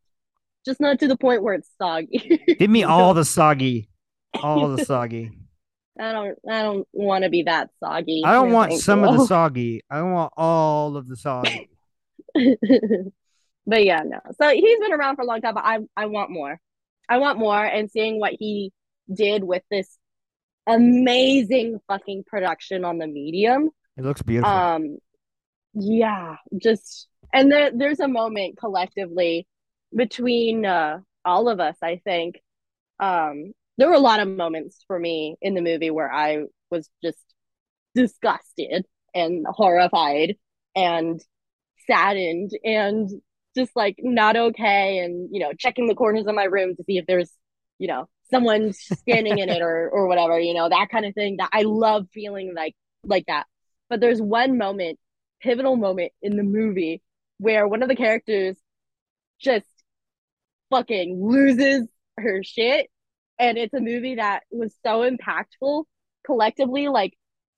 just not to the point where it's soggy. Give me all the soggy, all the soggy. I don't I don't want to be that soggy. I don't want some of the soggy. I don't want all of the soggy. but yeah, no. So he's been around for a long time, but I I want more. I want more and seeing what he did with this amazing fucking production on the medium It looks beautiful. Um, yeah, just and there there's a moment collectively between uh, all of us. I think um, there were a lot of moments for me in the movie where I was just disgusted and horrified and saddened and just like not okay and you know checking the corners of my room to see if there's you know someone standing in it or or whatever you know that kind of thing. That I love feeling like like that. But there's one moment pivotal moment in the movie where one of the characters just fucking loses her shit. And it's a movie that was so impactful collectively like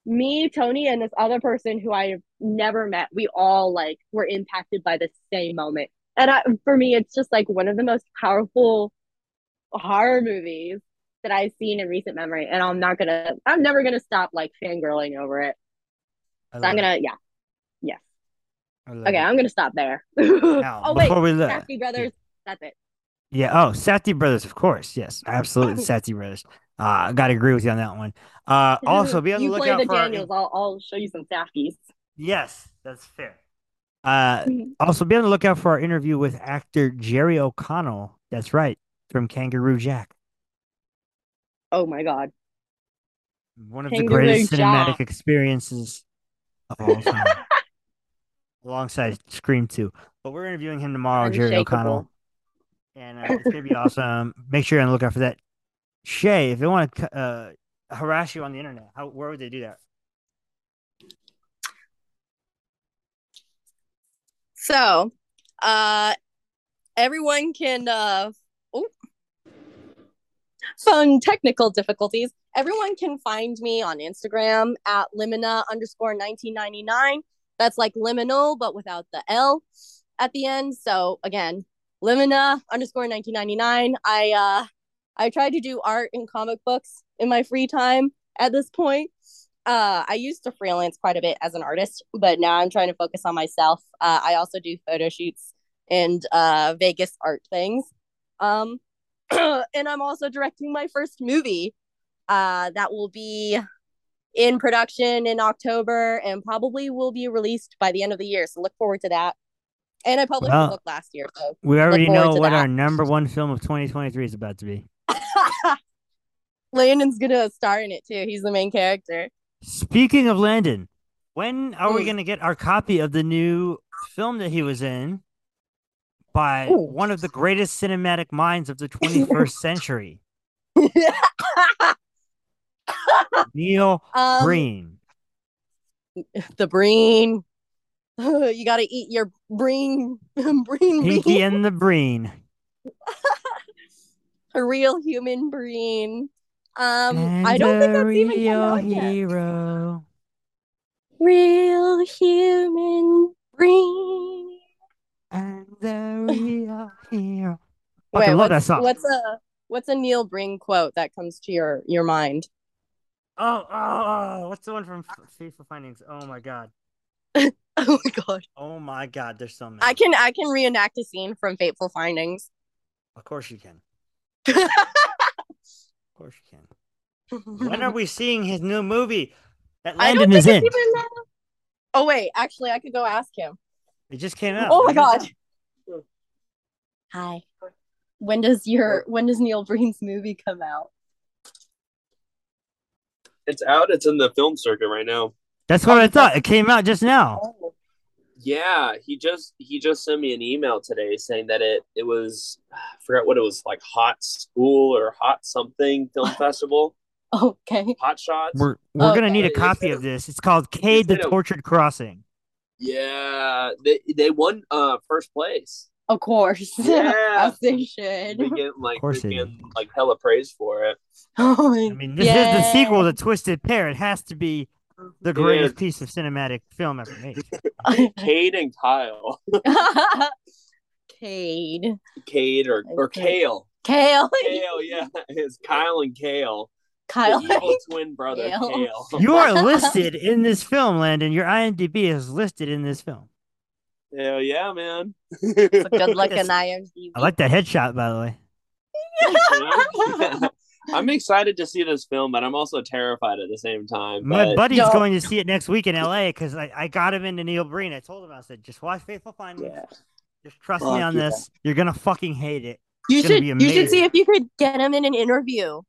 me tony and this other person who i've never met we all like were impacted by the same moment and I, for me it's just like one of the most powerful horror movies that i've seen in recent memory and i'm not gonna i'm never gonna stop like fangirling over it so i'm gonna yeah yes okay it. i'm gonna stop there Now, oh wait before we look, Safdie brothers that's it Yeah. Oh, Safdie brothers, of course. Yes, absolutely, Safdie brothers. Uh, I got to agree with you on that one. Uh, also be on the lookout the for. our- Daniels. I'll, I'll show you some Safdies. Yes, that's fair. Uh, also be on the lookout for our interview with actor Jerry O'Connell. That's right, from Kangaroo Jack. Oh my god. One of the Kangaroo greatest cinematic experiences of all time. Alongside Scream 2. But we're interviewing him tomorrow, Jerry O'Connell. And uh, it's going to be awesome. Make sure and look out for that. Shay, if they want to uh, harass you on the internet, how where would they do that? So, uh, everyone can, uh, oh, phone technical difficulties. Everyone can find me on Instagram at limina underscore 1999. That's like liminal, but without the L at the end. So again, limina underscore 1999. I, uh, I try to do art and comic books in my free time at this point. Uh, I used to freelance quite a bit as an artist, but now I'm trying to focus on myself. Uh, I also do photo shoots and uh, Vegas art things. Um, and I'm also directing my first movie uh, that will be in production in October and probably will be released by the end of the year. So look forward to that. And I published Well, a book last year. So We already know what that. our number one film of 2023 is about to be. Landon's gonna star in it too. He's the main character. Speaking of Landon, when are we Mm. to get our copy of the new film that he was in by Ooh. one of the greatest cinematic minds of the 21st century, Neil um, Breen? the breen. you gotta eat your breen, breen Pinky bean. and the Breen. a real human breen. Um, and I don't think the that's even come real out yet. hero. Real human breen. And the real hero. Wait, Fucking love what's, that song. what's a what's a Neil Breen quote that comes to your your mind? Oh, oh, oh, what's the one from F- Fateful Findings? Oh my god. Oh my god. Oh my god, there's so many. I can I can reenact a scene from Fateful Findings. Of course you can. Of course you can. When are we seeing his new movie that I Landon is in? even Oh wait, actually I could go ask him. It just came out. Oh my god. Hi. When does your when does Neil Breen's movie come out? It's out. It's in the film circuit right now. That's what I thought. It came out just now. Oh. Yeah, he just he just sent me an email today saying that it it was I forgot what it was like hot school or hot something film festival. Okay. Hot shots. We're we're gonna Okay. need a copy of this. It's called Cade the They don't- Tortured Crossing. Yeah, they they won uh first place. Of course. Yeah. As they should. They get like course they they get like hella praise for it. Oh I mean, this is the sequel to Twisted Pair. It has to be the greatest is. piece of cinematic film ever made. Cade and Kyle, Cade. Cade or or Okay. Kale, Kale. Kale, yeah, it's Kyle and Kale, Kyle. the evil twin brother Kale. Kale. You are listed in this film, Landon. Your IMDb is listed in this film. Hell yeah, man. Good looking Yes. IMDb. I like that headshot, by the way. You know? I'm excited to see this film, but I'm also terrified at the same time. My But buddy's No. going to see it next week in LA because I, I got him into Neil Breen. I told him I said, just watch Fateful Findings. yeah, Just trust me on yeah. this. You're gonna fucking hate it. You It's should you should see if you could get him in an interview.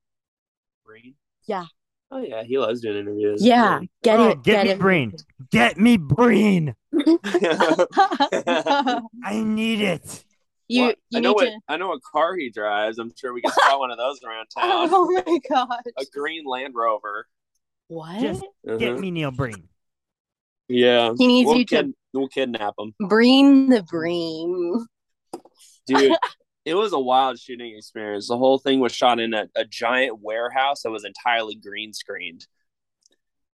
Breen? Yeah. Oh yeah, he loves doing interviews. Yeah, get Oh, it. get Get me him. Breen. Get me Breen. I need it. You Well, you I know need what to. I know what car he drives. I'm sure we can spot one of those around town. Oh my god! A green Land Rover. What? Just Uh-huh. get me Neil Breen. Yeah, He needs we'll you to kid- we'll kidnap him, bring the bream. dude. it was a wild shooting experience. The whole thing was shot in a, a giant warehouse that was entirely green screened.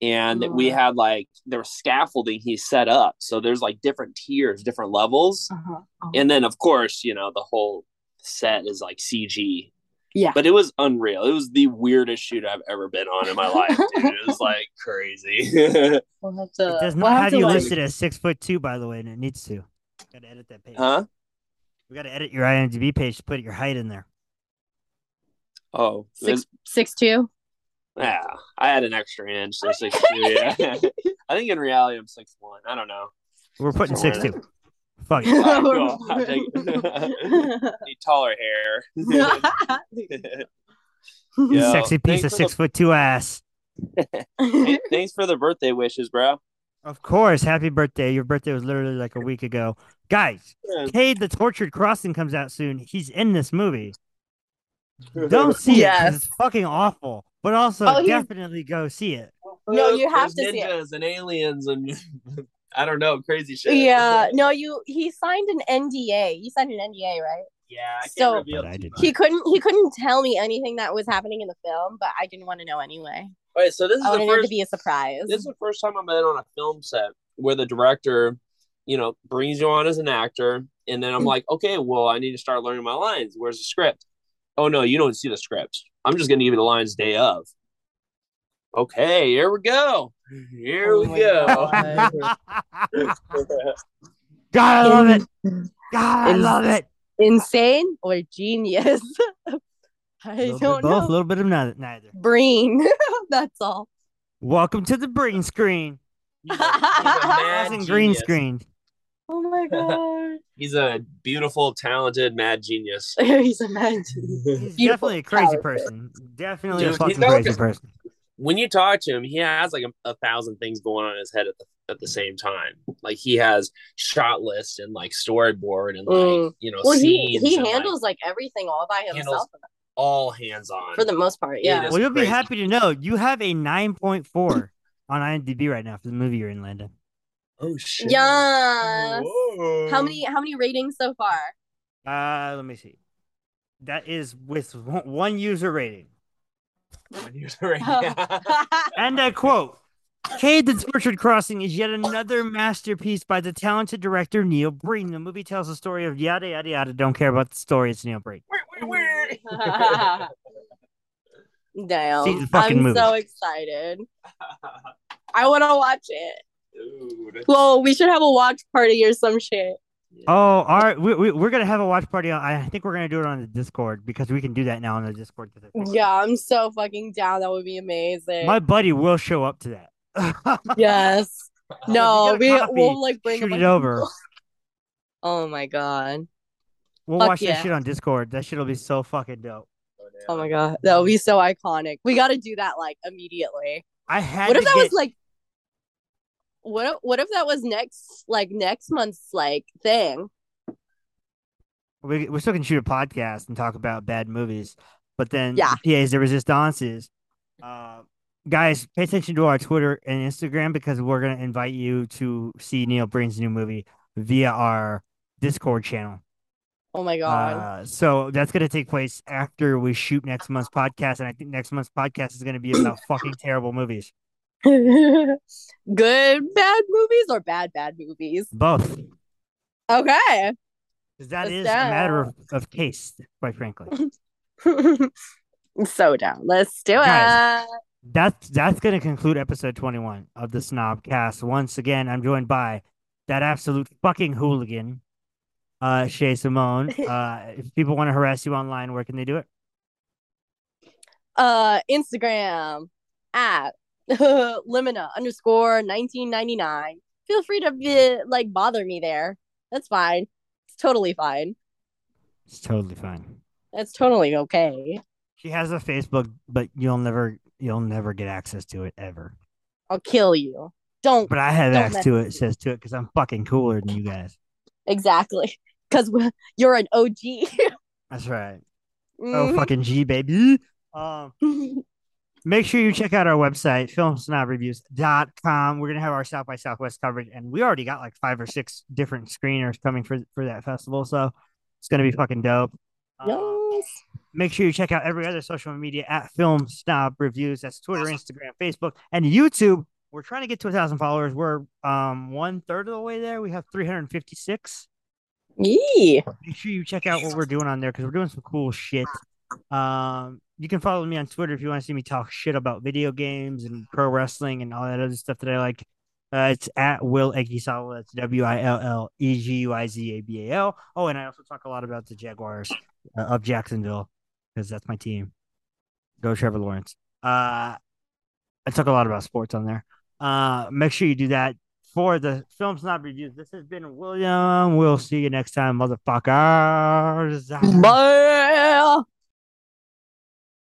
And we Oh. had like there was scaffolding he set up. So there's like different tiers, different levels. Uh-huh. And then of course, you know, the whole set is like CG. Yeah. But it was unreal. It was the weirdest shoot I've ever been on in my life, dude. It was like crazy. We'll have to. It does we'll not have have to, you like- listed as six foot two, by the way, and it needs to. Gotta edit that page. huh? We gotta edit your IMDb page to put your height in there. Oh, Six six two. Yeah, I had an extra inch, so six two. Yeah, I think in reality I'm six one. I don't know. We're putting six two. Fuck it. All right, cool. Take. Need taller hair. Yo, Sexy piece of for six foot two ass. Hey, thanks for the birthday wishes, bro. Of course, happy birthday. Your birthday was literally like a week ago. Guys, Cade the Tortured Crossing comes out soon. He's in this movie. Don't see it it's fucking awful. But also Oh, definitely go see it. No, you have There's to see it. and aliens and I don't know, crazy shit. yeah. No, you. He signed an NDA. You signed an NDA, right? yeah. I can't So- I did. He couldn't. He couldn't tell me anything that was happening in the film, but I didn't want to know anyway. Wait, so this is I the wanted it to be a surprise. This is the first time I've been on a film set where the director, you know, brings you on as an actor, and then I'm like, okay, well, I need to start learning my lines. Where's the script? Oh no, you don't see the script. I'm just gonna give you the Lions day of. Okay, here we go. Here Oh we go. God, I love it. God, I love it. Insane or genius? I don't of both, a little bit of neither. neither. Brain. That's all. Welcome to the brain screen. He's a, he's a mad Wasn't green genius. screen. Oh my god. He's a beautiful, talented, mad genius. He's a man. He's Beautiful, definitely a crazy talented. person. Definitely a Dude, he's fucking got like crazy a- person. When you talk to him, he has like a, a thousand things going on in his head at the at the same time. Like he has shot list and like storyboard and like Mm. you know Well, he scenes. he and, like, handles like everything all by himself all hands on. for the most part. Yeah, Yeah. Well, you'll be happy to know you have a 9.4 on IMDb right now for the movie you're in, Landon. Oh shit! Yes. Whoa. How many how many ratings so far? Uh, let me see. That is with one user rating. one user rating. And I quote Cade the Tortured Crossing is yet another masterpiece by the talented director Neil Breen. The movie tells the story of yada yada yada. Don't care about the story, it's Neil Breen. Damn. See the fucking I'm movie. so excited. I want to watch it. Dude. Well, we should have a watch party or some shit. Oh, all right. We, we, we're going to have a watch party. On, I think we're going to do it on the Discord because we can do that now on the Discord. Yeah, I'm so fucking down. That would be amazing. My buddy will show up to that. yes. No, If you we get a copy, will like bring shoot it over. people. Oh my god. We'll Fuck watch yeah. that shit on Discord. That shit will be so fucking dope. Oh my god. That would be so iconic. We got to do that like immediately. I had What to if that get, was like what if, what if that was next like next month's like thing? we, we're still to shoot a podcast and talk about bad movies, but then Yeah. the PAs de Resistances. Uh, guys, pay attention to our Twitter and Instagram because we're going to invite you to see Neil Breen's new movie via our Discord channel. Oh my god. Uh, so that's going to take place after we shoot next month's podcast, and I think next month's podcast is going to be about fucking terrible movies. Good bad movies or bad bad movies? Both. Okay. Because that Let's is a matter of, of taste, quite frankly. so down. Let's do Guys. it. That's that's going to conclude episode 21 of the Snob Cast. Once again, I'm joined by that absolute fucking hooligan, uh, Shay Simone. Uh, if people want to harass you online, where can they do it? uh Instagram at limina underscore 1999. Feel free to be, like bother me there. That's fine. It's totally fine. It's totally fine. That's totally okay. She has a Facebook, but you'll never you'll never get access to it ever. I'll kill you. Don't But I have access to it. Says to it because I'm fucking cooler than you guys. exactly because you're an OG. That's right. Oh Mhm. fucking G baby. Um. Make sure you check out our website, filmsnobreviews.com. We're going to have our South by Southwest coverage, and we already got like five or six different screeners coming for, for that festival. So it's going to be fucking dope. Um, yes. make sure you check out every other social media at Film Snob Reviews. That's Twitter, Instagram, Facebook, and YouTube. We're trying to get to a thousand followers. We're um one third of the way there. We have 356 Yee. make sure you check out what we're doing on there because we're doing some cool shit. Um, you can follow me on Twitter if you want to see me talk shit about video games and pro wrestling and all that other stuff that I like. Uh, it's at Will Eguizabal. That's W I L L E G U I Z A B A L. Oh, and I also talk a lot about the Jaguars uh, of Jacksonville because that's my team. Go Trevor Lawrence. Uh, I talk a lot about sports on there. Uh, make sure you do that for the Film Snob Reviews. This has been William. We'll see you next time, motherfuckers. Bye.